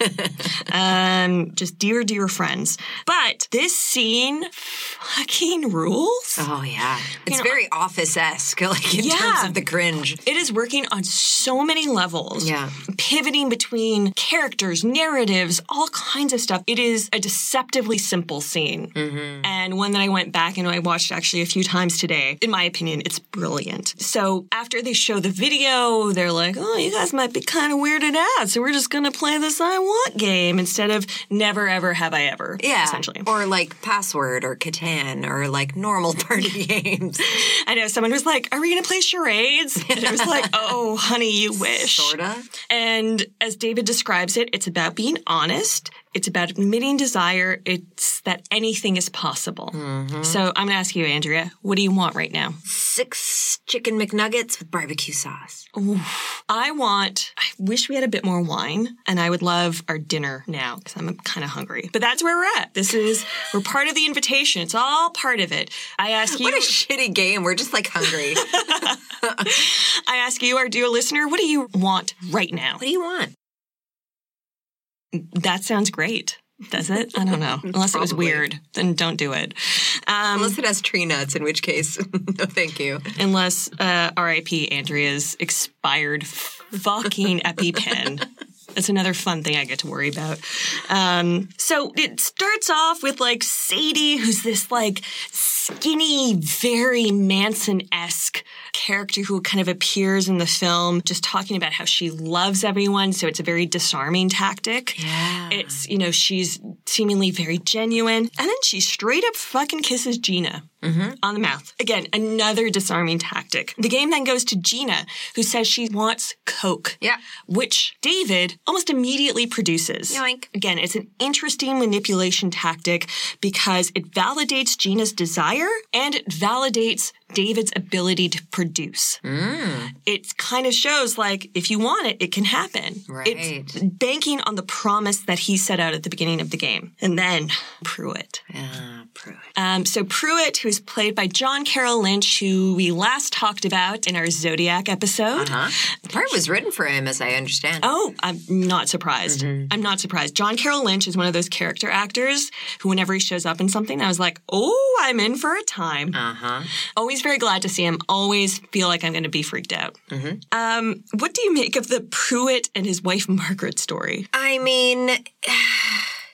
um, just dear, dear friends. But this scene fucking rules. Oh yeah, it's know, very office esque, like in Yeah. terms of the cringe. It is working on so many levels. Yeah. Pivoting between characters, narratives, all kinds of stuff. It is a deceptively simple scene. Mm-hmm. And one that I went back and I watched actually a few times today. In my opinion, it's brilliant. So after they show the video, they're like, oh, you guys might be kind of weirded out. So we're just going to play this I want game instead of never, ever have I ever. Yeah, Essentially. or like password or Catan or like normal party games. I know someone was like, "Are we going to play charades?" And it was like, "Oh, honey, you wish." Sorta. And as David describes it, it's about being honest. It's about admitting desire. It's that anything is possible. Mm-hmm. So I'm going to ask you, Andrea, what do you want right now? Six chicken McNuggets with barbecue sauce. I want, I wish we had a bit more wine and I would love our dinner now because I'm kind of hungry. But that's where we're at. This is, we're part of the invitation. It's all part of it. I ask you, What a shitty game. We're just like hungry. I ask you, our dear listener, what do you want right now? what do you want? That sounds great. Does it? I don't know. Unless it was weird, then don't do it. Um, Unless it has tree nuts, in which case, no, thank you. unless uh, R.I.P. Andrea's expired fucking EpiPen. That's another fun thing I get to worry about. Um, so it starts off with like Sadie, who's this like skinny, very Manson esque character who kind of appears in the film, just talking about how she loves everyone. So it's a very disarming tactic. Yeah. It's, you know, she's seemingly very genuine. And then she straight up fucking kisses Gina mm-hmm. on the mouth. Again, another disarming tactic. The game then goes to Gina, who says she wants Coke. Yeah. Which David almost immediately produces. Yoink. Again, it's an interesting manipulation tactic because it validates Gina's desire and it validates David's ability to produce. Mm. It kind of shows like if you want it, it can happen. Right. It's banking on the promise that he set out at the beginning of the game. And then Pruitt. Yeah, Pruitt. Um, so Pruitt, who's played by John Carroll Lynch, who we last talked about in our Zodiac episode. Huh? The part was written for him, as I understand. Oh, I'm not surprised. I'm not surprised. John Carroll Lynch is one of those character actors who, whenever he shows up in something, I was like, oh, I'm in for a time. Uh huh. Always very glad to see him. Always feel like I'm going to be freaked out. Um, what do you make of the Pruitt and his wife Margaret story? I mean,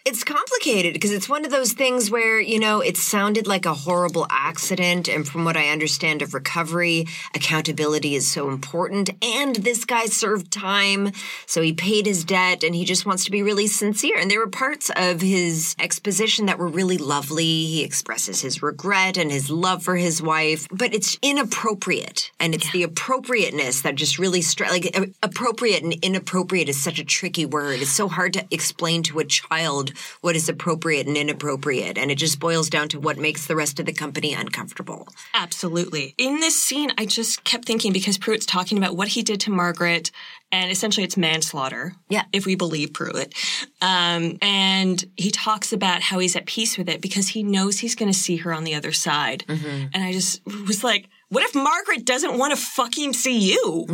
it's complicated because it's one of those things where, you know, it sounded like a horrible accident. And from what I understand of recovery, accountability is so important. And this guy served time. So he paid his debt and he just wants to be really sincere. And there were parts of his exposition that were really lovely. He expresses his regret and his love for his wife, but it's inappropriate. And it's the appropriateness that just really stri- like appropriate and inappropriate is such a tricky word. It's so hard to explain to a child what is appropriate and inappropriate. And it just boils down to what makes the rest of the company uncomfortable. Absolutely. In this scene, I just kept thinking because Pruitt's talking about what he did to Margaret, and essentially it's manslaughter. Yeah. If we believe Pruitt. Um, and he talks about how he's at peace with it because he knows he's going to see her on the other side. And I just was like, what if Margaret doesn't want to fucking see you?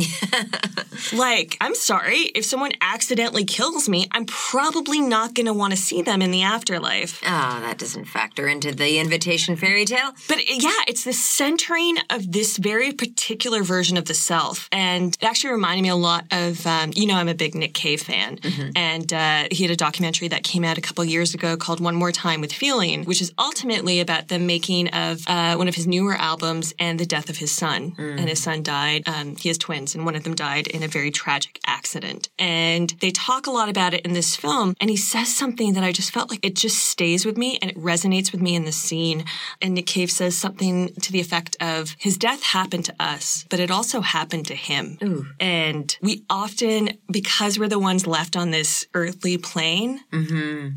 like, I'm sorry, if someone accidentally kills me, I'm probably not going to want to see them in the afterlife. Oh, that doesn't factor into the invitation fairy tale. But yeah, it's the centering of this very particular version of the self. And it actually reminded me a lot of, um, you know, I'm a big Nick Cave fan. And uh, he had a documentary that came out a couple years ago called One More Time with Feeling, which is ultimately about the making of uh, one of his newer albums and the death of his son. And his son died. Um, he has twins, and one of them died in a very tragic accident. And they talk a lot about it in this film. And he says something that I just felt like it just stays with me and it resonates with me in the scene. And Nick Cave says something to the effect of his death happened to us, but it also happened to him. And we often, because we're the ones left on this earthly plane,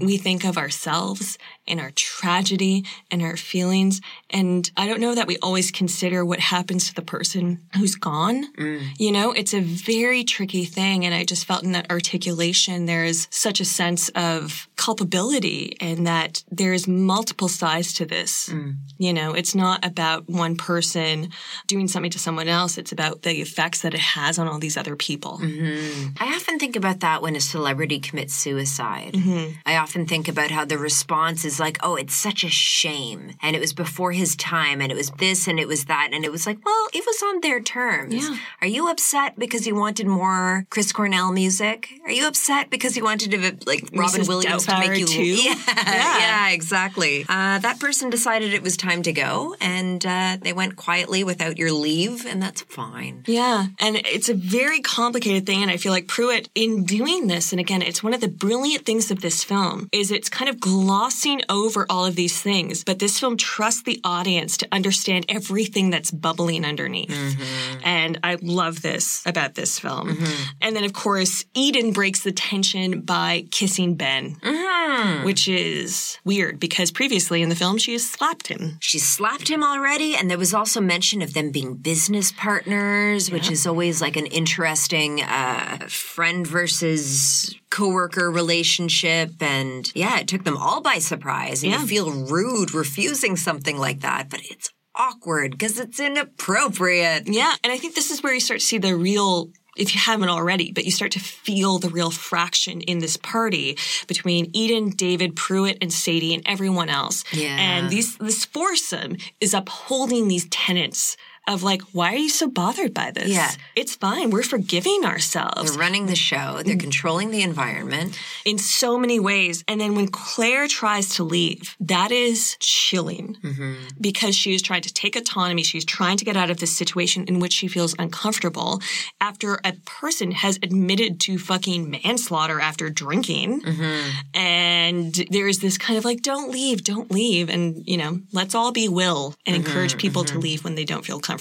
we think of ourselves and our tragedy and our feelings. And I don't know that we always consider what happens to the person who's gone. Mm. You know, it's a very tricky thing. And I just felt in that articulation, there's such a sense of culpability and that there's multiple sides to this. Mm. You know, it's not about one person doing something to someone else. It's about the effects that it has on all these other people. Mm-hmm. I often think about that when a celebrity commits suicide. Mm-hmm. I often think about how the response is like, oh, it's such a shame. And it was before his time, and it was this, and it was that. And it was like, well, it was on their terms. Yeah. Are you upset because you wanted more Chris Cornell music? Are you upset because you wanted to, like, Robin Mrs. Williams to make you. too? Yeah, Yeah. yeah, exactly. Uh, that person decided it was time to go, and uh, they went quietly without your leave, and that's fine. Yeah. And it's a very complicated thing. And I feel like Pruitt, in doing this, and again, it's one of the brilliant things of this film, is it's kind of glossing over all of these things. But this film trusts the audience to understand everything that's bubbling underneath. Mm-hmm. And I love this about this film. Mm-hmm. And then, of course, Eden breaks the tension by kissing Ben, mm-hmm. which is weird because previously in the film, she has slapped him. She slapped him already, and there was also mention of them being business partners, which is always like an interesting uh, friend versus coworker relationship. And yeah, it took them all by surprise. And Yeah. you feel rude refusing something like that, but it's awkward because it's inappropriate. Yeah, and I think this is where you start to see the real if you haven't already, but you start to feel the real fraction in this party between Eden, David, Pruitt, and Sadie, and everyone else. Yeah. And these this foursome is upholding these tenets of like, why are you so bothered by this? Yeah. It's fine. We're forgiving ourselves They're running the show, they're mm. controlling the environment. in so many ways. And then when Claire tries to leave, that is chilling mm-hmm. because she is trying to take autonomy. She's trying to get out of this situation in which she feels uncomfortable after a person has admitted to fucking manslaughter after drinking. Mm-hmm. And there's this kind of like, don't leave, don't leave. And, you know, let's all be will and encourage mm-hmm. people to leave when they don't feel comfortable.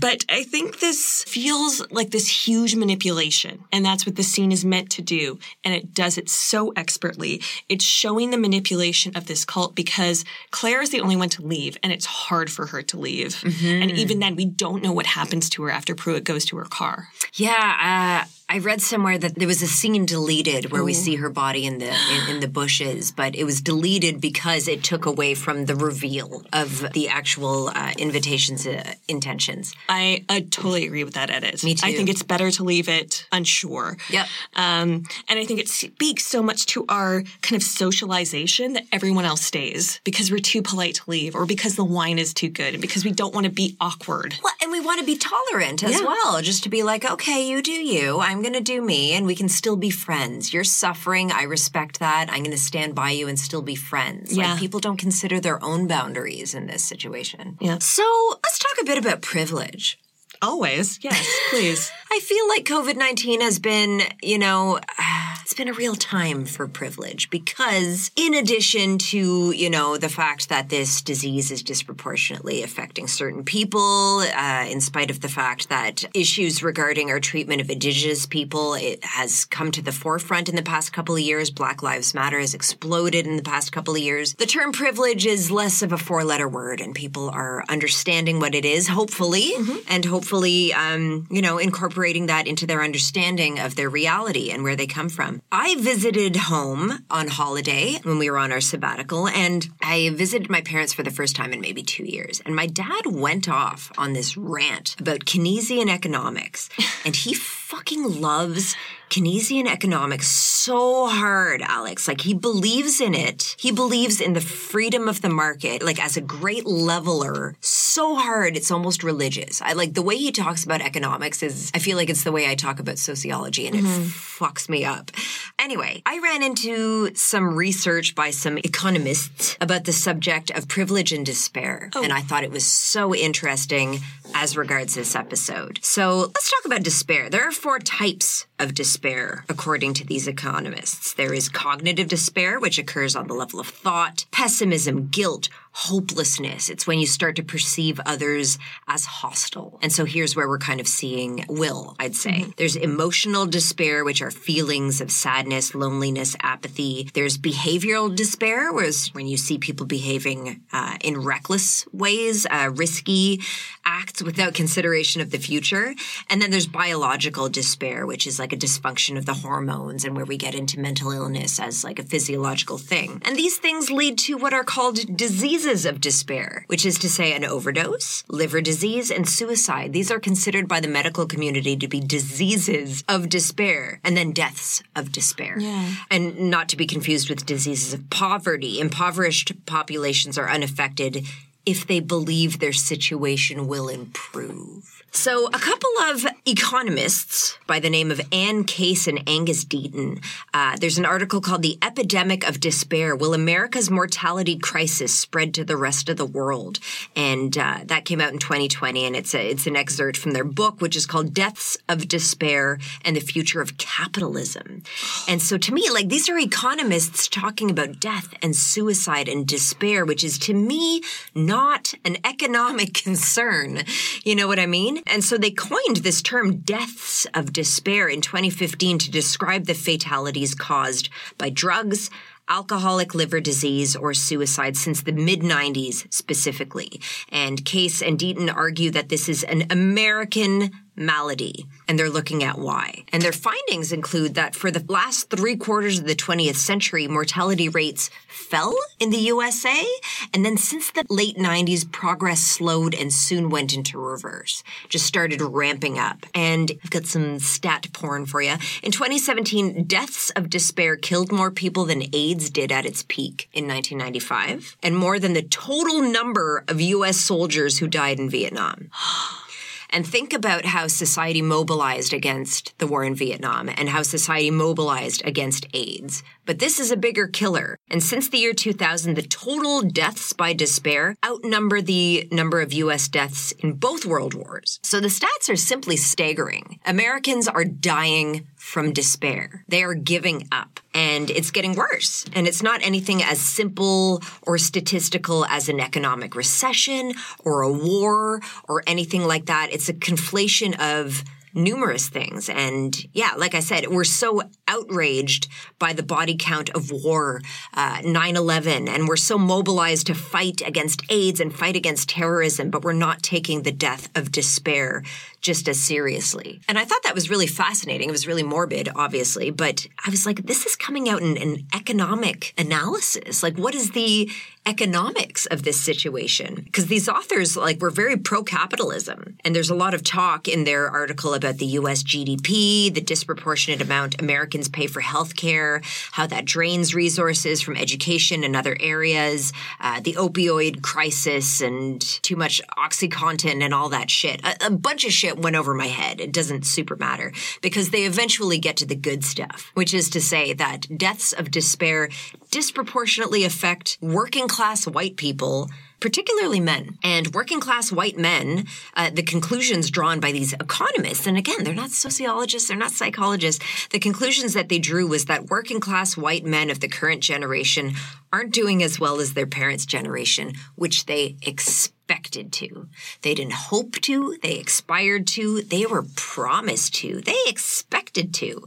But I think this feels like this huge manipulation. And that's what the scene is meant to do. And it does it so expertly. It's showing the manipulation of this cult because Claire is the only one to leave and it's hard for her to leave. And even then, we don't know what happens to her after Pruitt goes to her car. Yeah, uh, I read somewhere that there was a scene deleted where we see her body in the in, in the bushes, but it was deleted because it took away from the reveal of the actual uh, invitation's uh, intentions. I, I totally agree with that edit. Me too. I think it's better to leave it unsure. Yep. Um, and I think it speaks so much to our kind of socialization that everyone else stays because we're too polite to leave or because the wine is too good and because we don't want to be awkward. Well, and we want to be tolerant as Yeah. well, just to be like, okay, you do you, I'm going to do me, and we can still be friends. You're suffering, I respect that. I'm going to stand by you and still be friends. Yeah. Like people don't consider their own boundaries in this situation. Yeah. So let's talk a bit about privilege. Always. Yes, please. I feel like COVID 19 has been, you know, it's been a real time for privilege because, in addition to, you know, the fact that this disease is disproportionately affecting certain people, uh, in spite of the fact that issues regarding our treatment of Indigenous people, it has come to the forefront in the past couple of years. Black Lives Matter has exploded in the past couple of years. The term privilege is less of a four letter word, and people are understanding what it is, hopefully, and hopefully, um, you know, incorporating that into their understanding of their reality and where they come from. I visited home on holiday when we were on our sabbatical, and I visited my parents for the first time in maybe two years. And my dad went off on this rant about Keynesian economics, and he fucking loves Keynesian economics so hard, Alex. Like he believes in it. He believes in the freedom of the market, like as a great leveler, so hard it's almost religious. I like the way he talks about economics is I feel like it's the way I talk about sociology and it mm-hmm. fucks me up. Anyway, I ran into some research by some economists about the subject of privilege and despair. Oh. And I thought it was so interesting as regards this episode. So let's talk about despair. There are four types of despair, according to these economists. There is cognitive despair, which occurs on the level of thought, pessimism, guilt, hopelessness. It's when you start to perceive others as hostile. And so here's where we're kind of seeing will, I'd say. There's emotional despair, which are feelings of sadness, loneliness, apathy. There's behavioral despair, whereas when you see people behaving uh, in reckless ways, uh, risky acts without consideration of the future. And then there's biological despair, which is like a dysfunction of the hormones and where we get into mental illness as like a physiological thing. And these things lead to what are called diseases of despair, which is to say an overdose, liver disease, and suicide. These are considered by the medical community to be diseases of despair and then deaths of despair. Yeah. And not to be confused with diseases of poverty. Impoverished populations are unaffected if they believe their situation will improve. So, a couple of economists by the name of Anne Case and Angus Deaton, uh, there's an article called The Epidemic of Despair Will America's Mortality Crisis Spread to the Rest of the World? And uh, that came out in 2020, and it's, a, it's an excerpt from their book, which is called Deaths of Despair and the Future of Capitalism. And so, to me, like, these are economists talking about death and suicide and despair, which is to me not an economic concern. You know what I mean? And so they coined this term deaths of despair in 2015 to describe the fatalities caused by drugs, alcoholic liver disease, or suicide since the mid 90s specifically. And Case and Deaton argue that this is an American malady, and they're looking at why. And their findings include that for the last three quarters of the 20th century, mortality rates fell in the USA. And then since the late 90s, progress slowed and soon went into reverse, just started ramping up. And I've got some stat porn for you. In 2017, deaths of despair killed more people than AIDS did at its peak in 1995, and more than the total number of US soldiers who died in Vietnam and think about how society mobilized against the war in Vietnam and how society mobilized against AIDS. But this is a bigger killer. And since the year 2000, the total deaths by despair outnumber the number of US deaths in both world wars. So the stats are simply staggering. Americans are dying from despair. They are giving up and it's getting worse. And it's not anything as simple or statistical as an economic recession or a war or anything like that. It's a conflation of numerous things. And yeah, like I said, we're so outraged by the body count of war, uh, 9-11, and we're so mobilized to fight against AIDS and fight against terrorism, but we're not taking the death of despair just as seriously. And I thought that was really fascinating. It was really morbid, obviously, but I was like, this is coming out in an economic analysis. Like, what is the economics of this situation? Because these authors, like, were very pro capitalism. And there's a lot of talk in their article about the US GDP, the disproportionate amount Americans pay for healthcare, how that drains resources from education and other areas, uh, the opioid crisis, and too much Oxycontin and all that shit. A, a bunch of shit went over my head. It doesn't super matter because they eventually get to the good stuff, which is to say that deaths of despair disproportionately affect working class white people particularly men. And working class white men, uh, the conclusions drawn by these economists, and again, they're not sociologists, they're not psychologists, the conclusions that they drew was that working class white men of the current generation aren't doing as well as their parents' generation, which they expected to. They didn't hope to, they expired to, they were promised to, they expected to.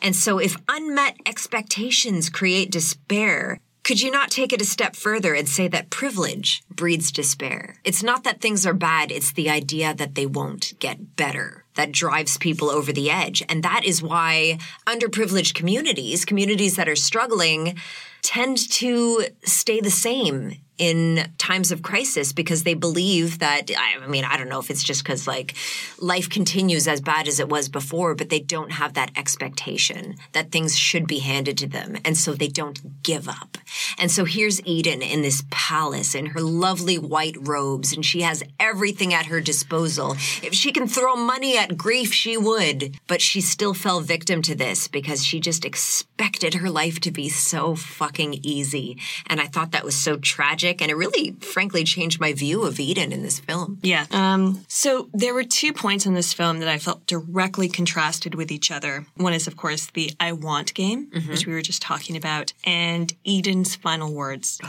And so if unmet expectations create despair, could you not take it a step further and say that privilege breeds despair? It's not that things are bad, it's the idea that they won't get better that drives people over the edge. And that is why underprivileged communities, communities that are struggling, tend to stay the same in times of crisis because they believe that I mean I don't know if it's just cuz like life continues as bad as it was before but they don't have that expectation that things should be handed to them and so they don't give up. And so here's Eden in this palace in her lovely white robes and she has everything at her disposal. If she can throw money at grief she would, but she still fell victim to this because she just expected her life to be so fucking easy and I thought that was so tragic and it really, frankly, changed my view of Eden in this film. Yeah. Um, so there were two points in this film that I felt directly contrasted with each other. One is, of course, the I want game, which we were just talking about, and Eden's final words.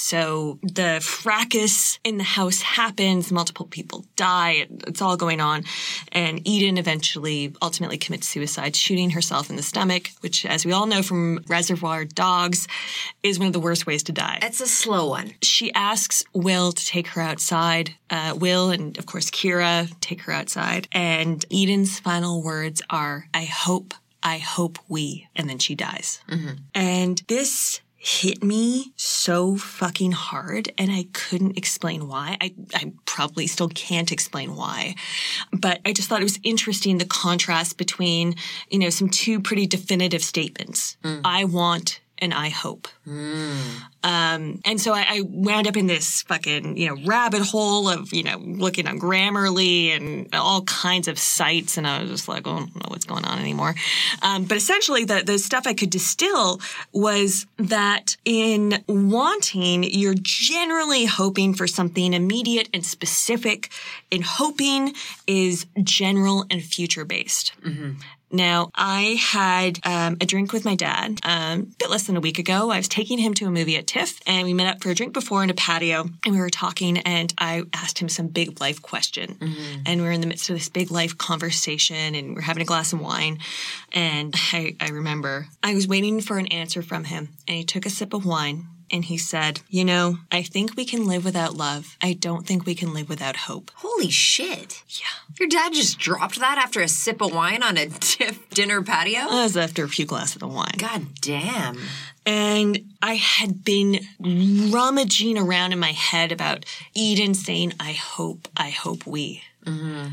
So the fracas in the house happens, multiple people die, it's all going on. And Eden eventually ultimately commits suicide, shooting herself in the stomach, which, as we all know from Reservoir Dogs, is one of the worst ways to die. It's a slow one. She asks Will to take her outside. Uh, Will and, of course, Kira take her outside. And Eden's final words are, I hope, I hope we. And then she dies. And this hit me so fucking hard and I couldn't explain why. I, I probably still can't explain why. But I just thought it was interesting the contrast between, you know, some two pretty definitive statements. Mm. I want and I hope. Um, and so I, I wound up in this fucking, you know, rabbit hole of, you know, looking on Grammarly and all kinds of sites. And I was just like, oh, I don't know what's going on anymore. Um, but essentially the, the stuff I could distill was that in wanting, you're generally hoping for something immediate and specific. And hoping is general and future based. Now, I had um, a drink with my dad um, a bit less than a week ago. I was taking him to a movie at TIFF, and we met up for a drink before in a patio, and we were talking, and I asked him some big life question. And we were in the midst of this big life conversation, and we're having a glass of wine. And I, I remember I was waiting for an answer from him, and he took a sip of wine. And he said, You know, I think we can live without love. I don't think we can live without hope. Holy shit. Yeah. Your dad just dropped that after a sip of wine on a dinner patio? That was after a few glasses of wine. God damn. And I had been rummaging around in my head about Eden saying, I hope, I hope we. Mm-hmm.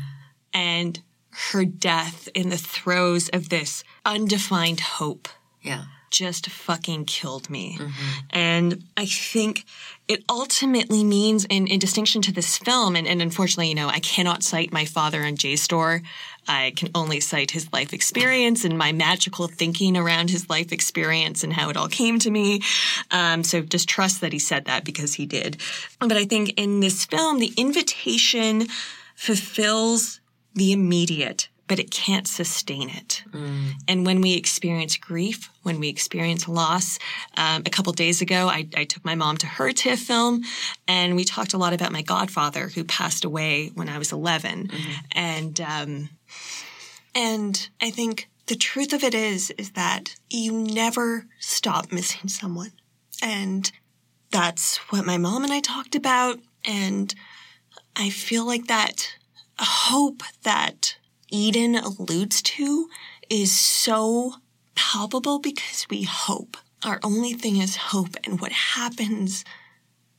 And her death in the throes of this undefined hope Yeah. Just fucking killed me. And I think it ultimately means, in, in distinction to this film, and, and unfortunately, you know, I cannot cite my father on JSTOR. I can only cite his life experience and my magical thinking around his life experience and how it all came to me. Um, so just trust that he said that because he did. But I think in this film, the invitation fulfills the immediate, but it can't sustain it. And when we experience grief, when we experience loss, um, a couple days ago, I, I took my mom to her TIFF film, and we talked a lot about my godfather who passed away when I was 11. And um, and I think the truth of it is is that you never stop missing someone, and that's what my mom and I talked about. And I feel like that hope that Eden alludes to is so palpable because we hope. Our only thing is hope. And what happens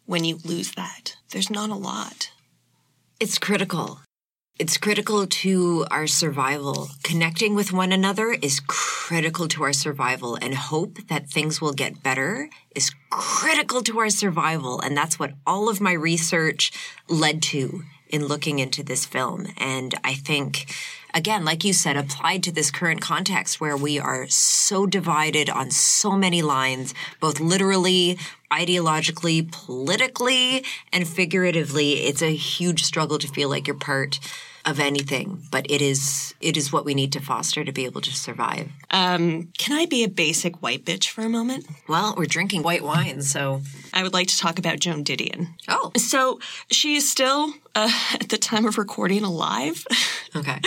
when you lose that? There's not a lot. It's critical. It's critical to our survival. Connecting with one another is critical to our survival, and hope that things will get better is critical to our survival. And that's what all of my research led to in looking into this film. And I think, again, like you said, applied to this current context where we are so divided on so many lines, both literally, ideologically, politically, and figuratively, it's a huge struggle to feel like you're part of anything, but it is it is what we need to foster to be able to survive. Um, can I be a basic white bitch for a moment? Well, we're drinking white wine, so I would like to talk about Joan Didion. oh, So she is still, uh, at the time of recording, alive. okay.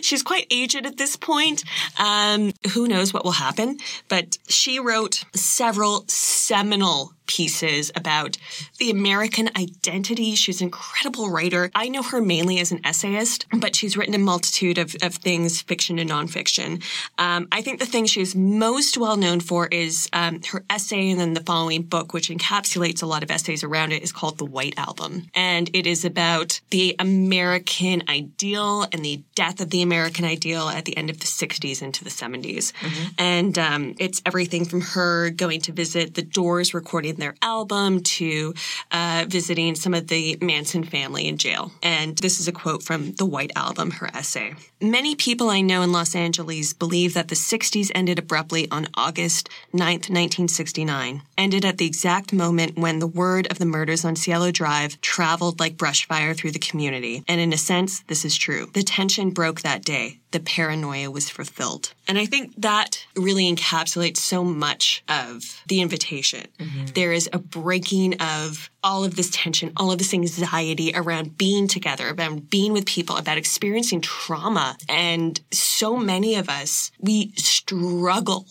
She's quite aged at this point. Um, who knows what will happen? But she wrote several seminal pieces about the American identity. She's an incredible writer. I know her mainly as an essayist, but she's written a multitude of, of things, fiction and nonfiction. Um, I think the thing she's most well known for is um, her essay and then the following book, which encapsulates a lot of essays around it, is called The White Album. And it is about the American ideal and the death of the American ideal at the end of the 60s into the 70s. And um, it's everything from her going to visit the Doors recording their album to uh, visiting some of the Manson family in jail. And this is a quote from The White Album, her essay. Many people I know in Los Angeles believe that the 60s ended abruptly on August 9th, 1969, ended at the exact moment when the word of the murders on Cielo Drive traveled like brush fire through the community. And in a sense, this is true. The tension broke that day. The paranoia was fulfilled. And I think that really encapsulates so much of the invitation. Mm-hmm. There is a breaking of all of this tension, all of this anxiety around being together, about being with people, about experiencing trauma. And so many of us, we struggle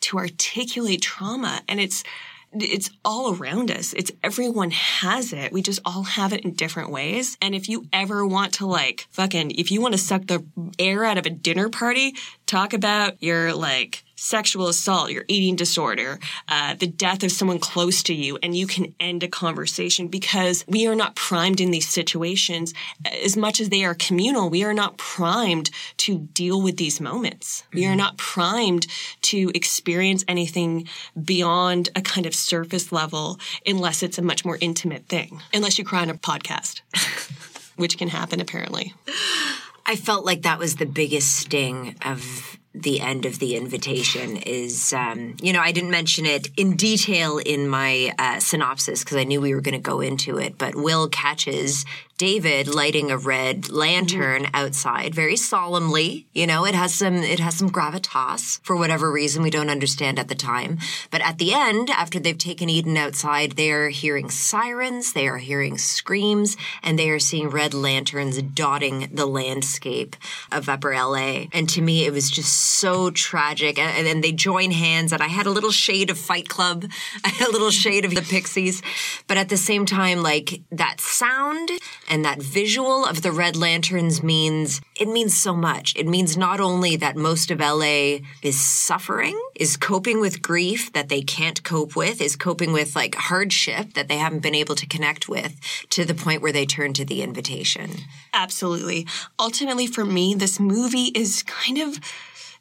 to articulate trauma. And it's, it's all around us. It's everyone has it. We just all have it in different ways. And if you ever want to like fucking, if you want to suck the air out of a dinner party, talk about your like sexual assault, your eating disorder, uh, the death of someone close to you, and you can end a conversation because we are not primed in these situations as much as they are communal. We are not primed to deal with these moments. We are not primed to experience anything beyond a kind of surface level unless it's a much more intimate thing, unless you cry on a podcast, which can happen apparently. I felt like that was the biggest sting of the end of the invitation is um, you know i didn't mention it in detail in my uh, synopsis because i knew we were going to go into it but will catches david lighting a red lantern mm-hmm. outside very solemnly you know it has some it has some gravitas for whatever reason we don't understand at the time but at the end after they've taken eden outside they are hearing sirens they are hearing screams and they are seeing red lanterns dotting the landscape of upper la and to me it was just so tragic. And, and then they join hands, and I had a little shade of Fight Club, I had a little shade of the Pixies. But at the same time, like that sound and that visual of the red lanterns means it means so much. It means not only that most of LA is suffering, is coping with grief that they can't cope with, is coping with like hardship that they haven't been able to connect with to the point where they turn to the invitation. Absolutely. Ultimately, for me, this movie is kind of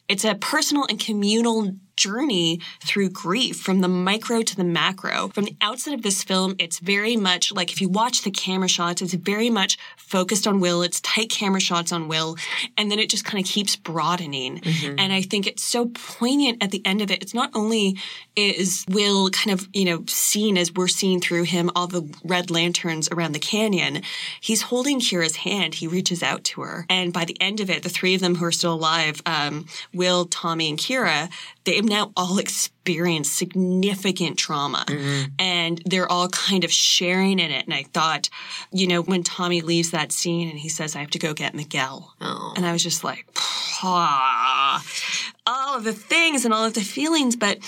it's a personal and communal journey through grief from the micro to the macro. From the outset of this film, it's very much like if you watch the camera shots, it's very much focused on Will. It's tight camera shots on Will. And then it just kind of keeps broadening. And I think it's so poignant at the end of it. It's not only is Will kind of, you know, seen as we're seeing through him all the red lanterns around the canyon, he's holding Kira's hand. He reaches out to her. And by the end of it, the three of them who are still alive, um, Will, Tommy, and Kira, they've now all experienced significant trauma and they're all kind of sharing in it. And I thought, you know, when Tommy leaves that scene and he says, I have to go get Miguel. And I was just like, ah, all of the things and all of the feelings. But,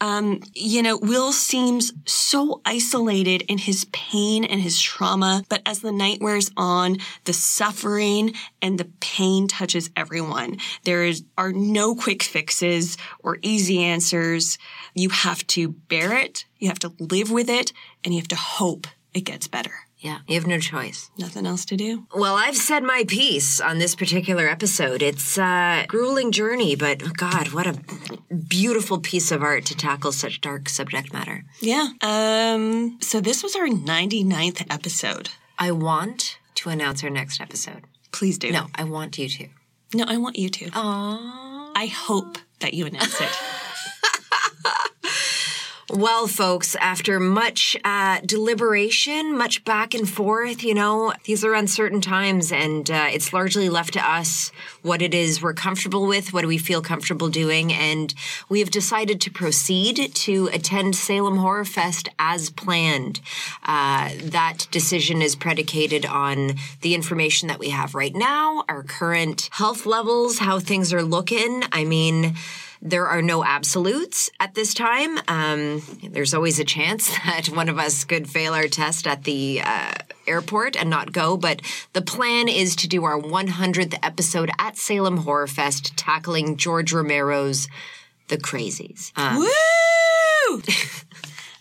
um, you know, Will seems so isolated in his pain and his trauma. But as the night wears on, the suffering and the pain touches everyone. There is, are no quick fixes or easy answers. You have to bear it. You have to live with it and you have to hope it gets better. Yeah, you have no choice. Nothing else to do. Well, I've said my piece on this particular episode. It's a grueling journey, but God, what a beautiful piece of art to tackle such dark subject matter. Yeah. Um, so this was our 99th episode. I want to announce our next episode. Please do. No, I want you to. No, I want you to. Aww. I hope that you announce it. Well, folks, after much uh, deliberation, much back and forth, you know, these are uncertain times, and uh, it's largely left to us what it is we're comfortable with, what do we feel comfortable doing, and we have decided to proceed to attend Salem Horror Fest as planned. Uh, that decision is predicated on the information that we have right now, our current health levels, how things are looking. I mean, There are no absolutes at this time. Um, there's always a chance that one of us could fail our test at the uh, airport and not go, but the plan is to do our 100th episode at Salem Horror Fest, tackling George Romero's The Crazies. Um, Woo!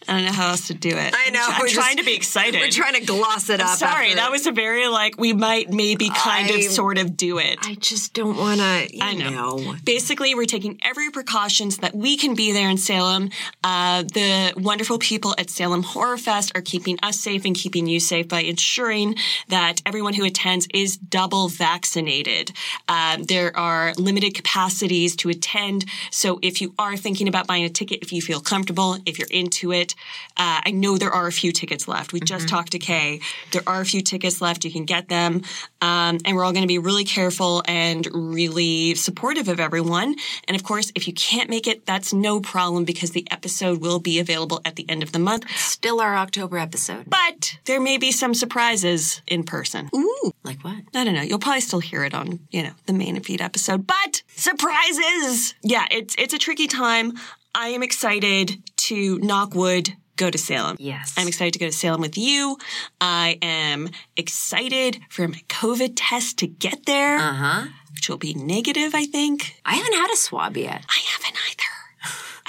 I don't know how else to do it. I know. I'm we're trying just- to be excited. We're trying to gloss it up. Sorry, after- that was a very like we might maybe kind I- of sort of do it. I just don't want to. I know. Basically, we're taking every precaution so that we can be there in Salem. Uh, the wonderful people at Salem Horror Fest are keeping us safe and keeping you safe by ensuring that everyone who attends is double vaccinated. Um, there are limited capacities to attend, so if you are thinking about buying a ticket, if you feel comfortable, if you're into it, uh, I know there are a few tickets left. We just talked to Kay. There are a few tickets left. You can get them. Um, and we're all going to be really careful and really supportive of everyone. And of course, if you can't make it, that's no problem because the episode will be available at the end of the month. Still our October episode. But there may be some surprises in person. Ooh, like what? I don't know. You'll probably still hear it on, you know, the main feed episode, but surprises! Yeah, it's, it's a tricky time. I am excited to knock wood, go to Salem. Yes. I'm excited to go to Salem with you. I am excited for my COVID test to get there, Uh huh. which will be negative, I think. I haven't had a swab yet. I haven't either.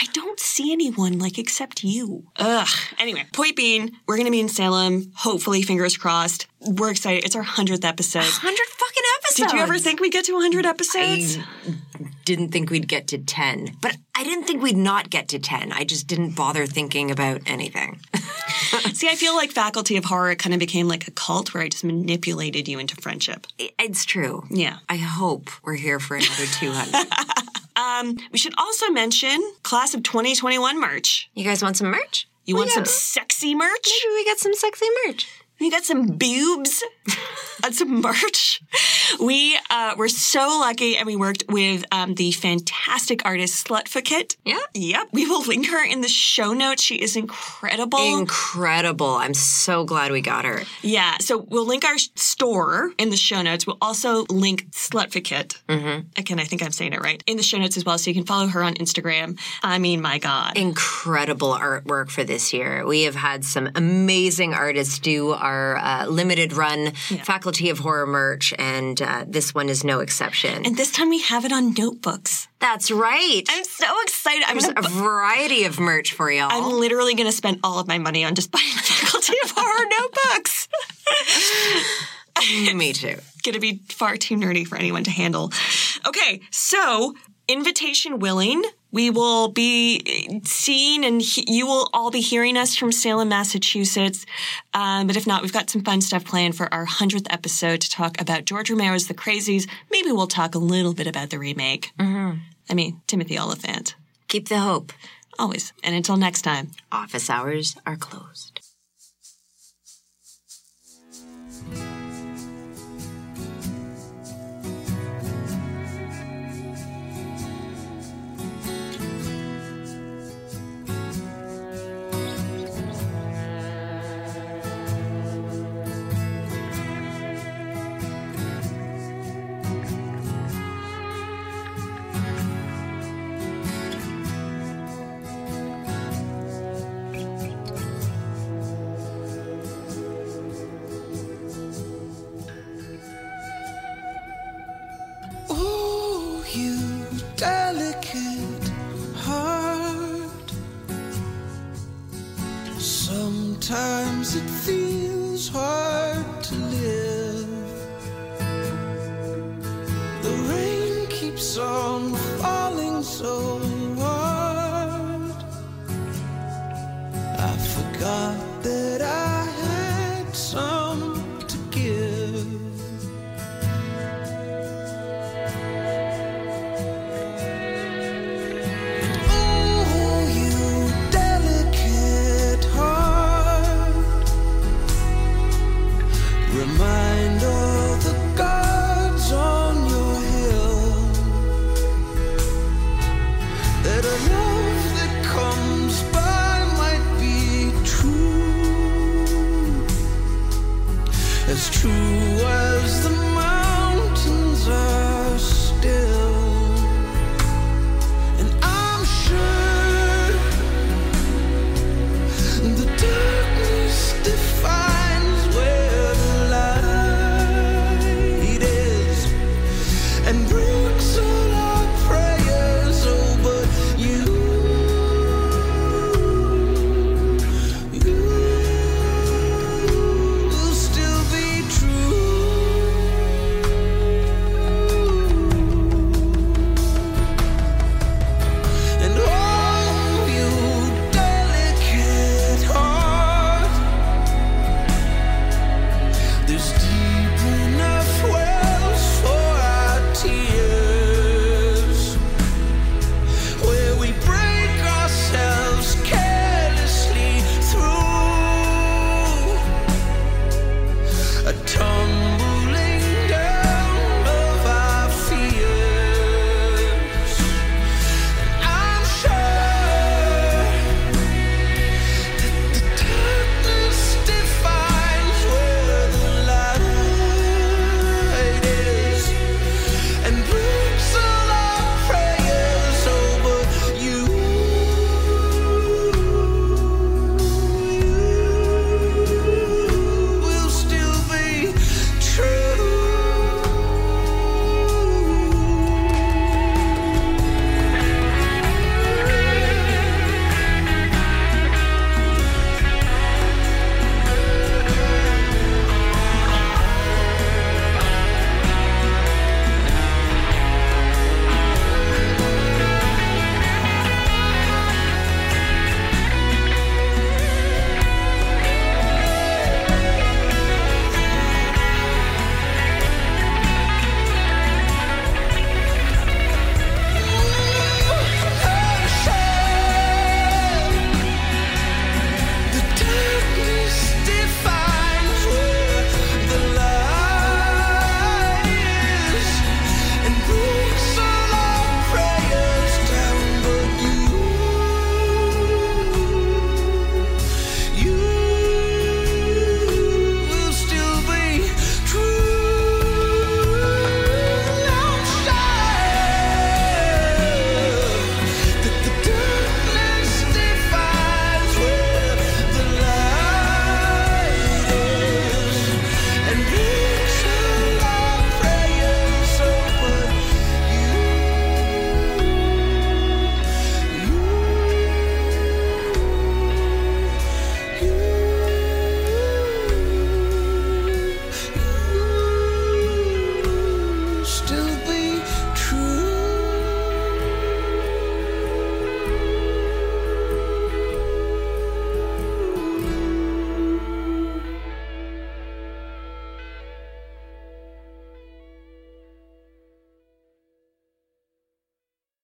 I don't see anyone like except you. Ugh. Anyway, point being, we're gonna be in Salem. Hopefully, fingers crossed. We're excited. It's our hundredth episode. 100 fucking episodes. Did you ever think we'd get to 100 episodes? I didn't think we'd get to 10, but I didn't think we'd not get to 10. I just didn't bother thinking about anything. See, I feel like Faculty of Horror kind of became like a cult where I just manipulated you into friendship. it's true. Yeah. I hope we're here for another 200. Um, we should also mention class of 2021 merch. you guys want some merch? You We want some sexy merch? Maybe we got some sexy merch. We got some boobs and some merch. We uh, were so lucky and we worked with um, the fantastic artist Slutfoot. Yeah. Yep. We will link her in the show notes. She is incredible. Incredible. I'm so glad we got her. yeah. So we'll link our store in the show notes. We'll also link Slutfoot. Mm-hmm. Again, I think I'm saying it right. In the show notes as well. So you can follow her on Instagram. I mean, my God. Incredible artwork for this year. We have had some amazing artists do our uh, limited run Faculty of Horror merch, and uh, this one is no exception. and this time we have it on notebooks. That's right. I'm so excited. I'm There's gonna a variety of merch for y'all. I'm literally going to spend all of my money on just buying Faculty of Horror notebooks. Me too. going to be far too nerdy for anyone to handle. Okay, so invitation willing, we will be seeing and he- you will all be hearing us from Salem, Massachusetts. Um, but if not, we've got some fun stuff planned for our 100th episode to talk about George Romero's The Crazies. Maybe we'll talk a little bit about the remake. Mm-hmm. I mean, Timothy Olyphant. Keep the hope. Always. And until next time. Office hours are closed.